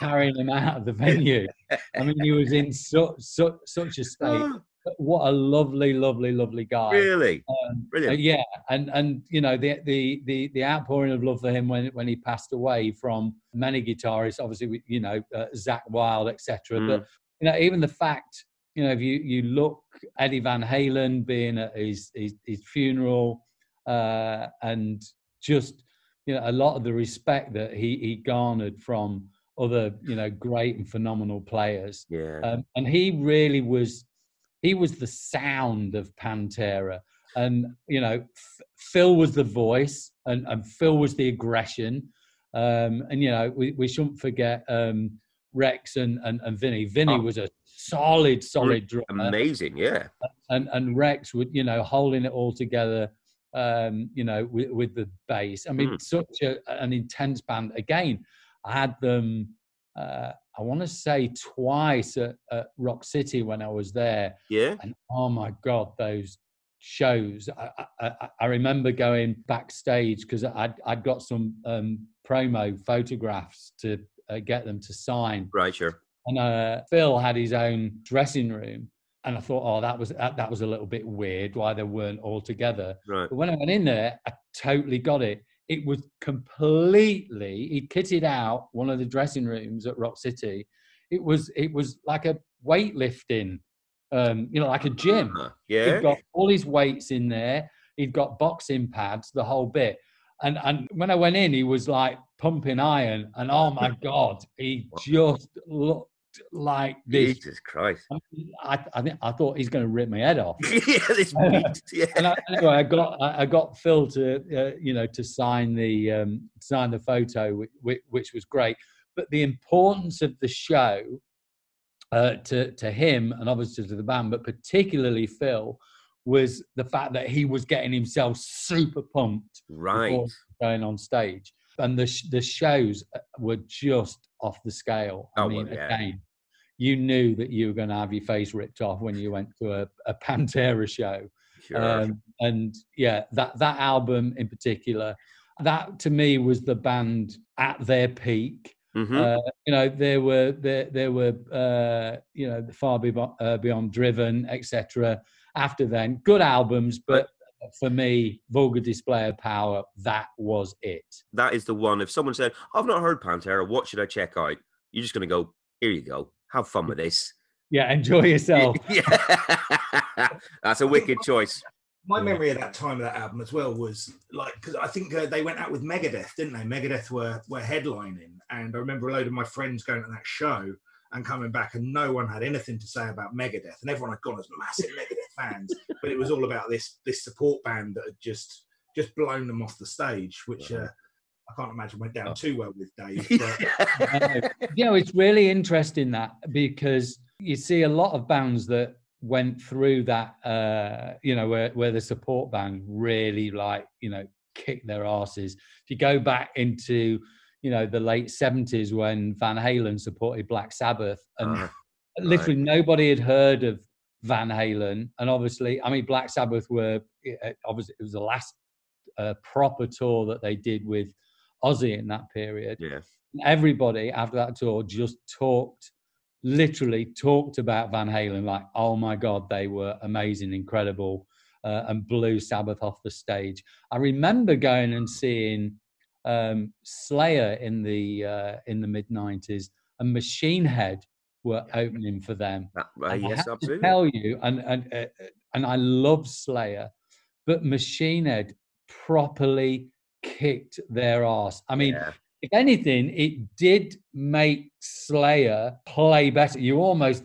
carrying him out of the venue. I mean, he was in such such such a state. What a lovely, lovely, lovely guy. really? Um, uh, Brilliant. yeah, and and you know the the the the outpouring of love for him when when he passed away from many guitarists, obviously you know uh, Zakk Wylde, etc. But you know even the fact you know if you you look Eddie Van Halen being at his his, his funeral, uh, and just you know a lot of the respect that he he garnered from other you know great and phenomenal players Yeah. um, and he really was he was the sound of pantera and you know F- phil was the voice and, and phil was the aggression um, and you know we, we shouldn't forget um, rex and, and, and vinny vinny Oh. was a solid solid drummer Amazing. Yeah. and and Rex would you know holding it all together um you know with, with the bass I mean Mm. such a, an intense band again I had them uh I want to say twice at, at Rock City when I was there Yeah. and oh my god those shows I I, I- remember going backstage because I'd, I'd got some um promo photographs to uh, get them to sign Right. Sure. and uh, Phil had his own dressing room. And I thought, oh, that was that, that was a little bit weird why they weren't all together. Right. But when I went in there, I totally got it. It was completely. He kitted out one of the dressing rooms at Rock City. It was it was like a weightlifting, um, you know, like a gym. Uh, yeah. He'd got all his weights in there. He'd got boxing pads, the whole bit. And and when I went in, he was like pumping iron. And oh my god, he just looked like this. Jesus Christ. I I, think, I thought he's going to rip my head off. yeah. This beast. Yeah. And I, anyway, I got I I got Phil to uh, you know to sign the um, sign the photo, which, which was great. but the importance of the show uh, to to him and obviously to the band, but particularly Phil, was the fact that he was getting himself super pumped Right. going on stage, and the sh- the shows uh, were just off the scale. I Oh, mean, well, yeah. again, you knew that you were going to have your face ripped off when you went to a, a Pantera show. Sure. Um, and yeah, that that album in particular, that to me was the band at their peak. Mhm. Uh, you know, there were there there were uh, you know far beyond, uh, beyond driven, etc. After then, good albums, but for me, vulgar display of power, that was it. that is the one. If someone said, "I've not heard Pantera, what should I check out?" You're just going to go, "Here you go, have fun with this." Yeah, enjoy yourself. yeah, that's a wicked choice. My memory of that time of that album as well was like because I think uh, they went out with Megadeth, didn't they? Megadeth were were headlining, and I remember a load of my friends going to that show and coming back, and no one had anything to say about Megadeth, and everyone had gone as massive Megadeth fans, but it was all about this this support band that had just just blown them off the stage, which uh, I can't imagine went down too well with Dave. But you know, it's really interesting that because you see a lot of bands that went through that, uh, you know, where, where the support band really like, you know, kicked their asses. If you go back into, you know, the late 70s when Van Halen supported Black Sabbath and Ah, literally nobody had heard of Van Halen. And obviously, I mean, Black Sabbath were, eh, obviously, it was the last uh, proper tour that they did with Ozzy in that period yeah, everybody after that tour just talked literally talked about van halen like oh my god they were amazing incredible uh, and blew sabbath off the stage i remember going and seeing um, slayer in the uh, in the mid 90s and machine head were opening for them uh, I yes, to absolutely. tell you, and and uh, and I love Slayer, but Machine Head properly kicked their ass. I mean, Yeah. if anything, it did make Slayer play better. You almost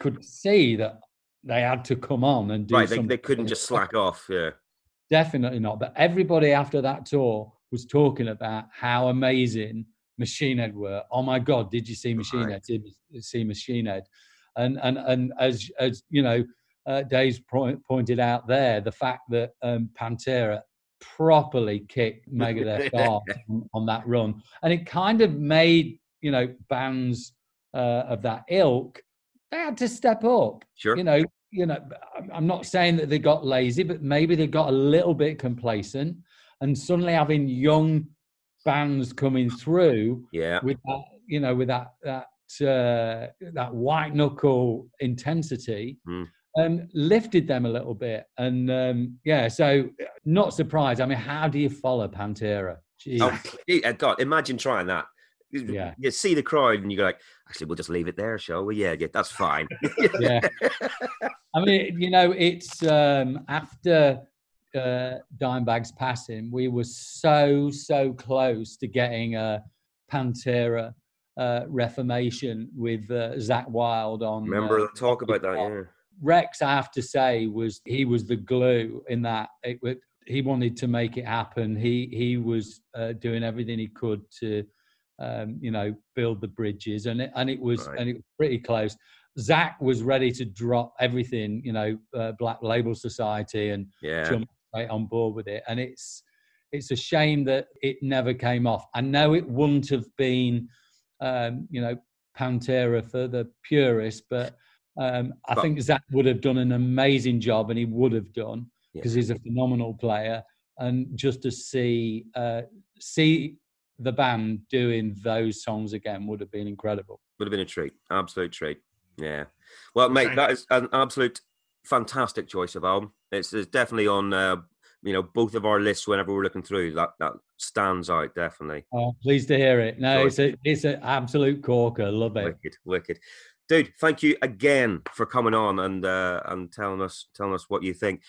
could see that they had to come on and do right, they, something. they couldn't just slack off. Yeah, Definitely not. But everybody after that tour was talking about how amazing Machine Head were. Oh my God, did you see Machine Right. Head? Did you see Machine Head? And and and as as you know, uh, Dave's point, pointed out there, the fact that um, Pantera properly kicked Megadeth off on, on that run, and it kind of made you know bands uh, of that ilk they had to step up sure. you know you know I'm- i'm not saying that they got lazy but maybe they got a little bit complacent and suddenly having young bands coming through yeah, with that you know with that that uh, that white knuckle intensity Mm. um, lifted them a little bit and um, yeah so not surprised i mean how do you follow pantera Jeez. Oh, uh, God, imagine trying that. You- Yeah. You see the crowd and you go like, actually, we'll just leave it there, shall we? Yeah, yeah, that's fine. yeah i mean you know it's um after uh dimebag's passing we were so so close to getting a pantera uh reformation with uh, zakk wylde on Remember uh, the talk about that? Yeah. rex i have to say was he was the glue in that it would he wanted to make it happen he he was uh, doing everything he could to um, you know build the bridges and it, and it was Right. and it was pretty close zakk was ready to drop everything you know uh, black label society and Yeah. jump straight on board with it and it's it's a shame that it never came off i know it wouldn't have been um, you know pantera for the purists but um, I But- think Zakk would have done an amazing job, and he would have done because Yeah. he's a phenomenal player. And just to see uh, see the band doing those songs again would have been incredible. Would have been a treat. Absolute treat. Yeah. Well, mate, that is an absolute fantastic choice of album. It's, it's definitely on, uh, you know, both of our lists whenever we're looking through. That that stands out definitely. Oh, pleased to hear it. No, Sure. it's a it's an absolute corker. Love it. Wicked, wicked, dude. Thank you again for coming on and uh, and telling us telling us what you think.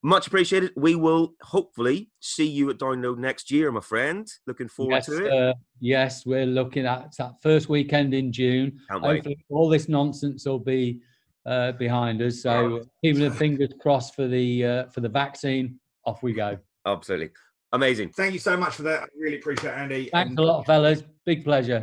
Much appreciated. We will hopefully see you at Download next year, my friend. Looking forward Yes, to it. uh, yes, we're looking at that first weekend in June. Can't wait. Hopefully, all this nonsense will be uh, behind us. So, keeping the fingers crossed for the uh, for the vaccine. Off we go. Absolutely amazing. thank you so much for that. I really appreciate it, Andy. Thanks And- a lot, fellas. Big pleasure.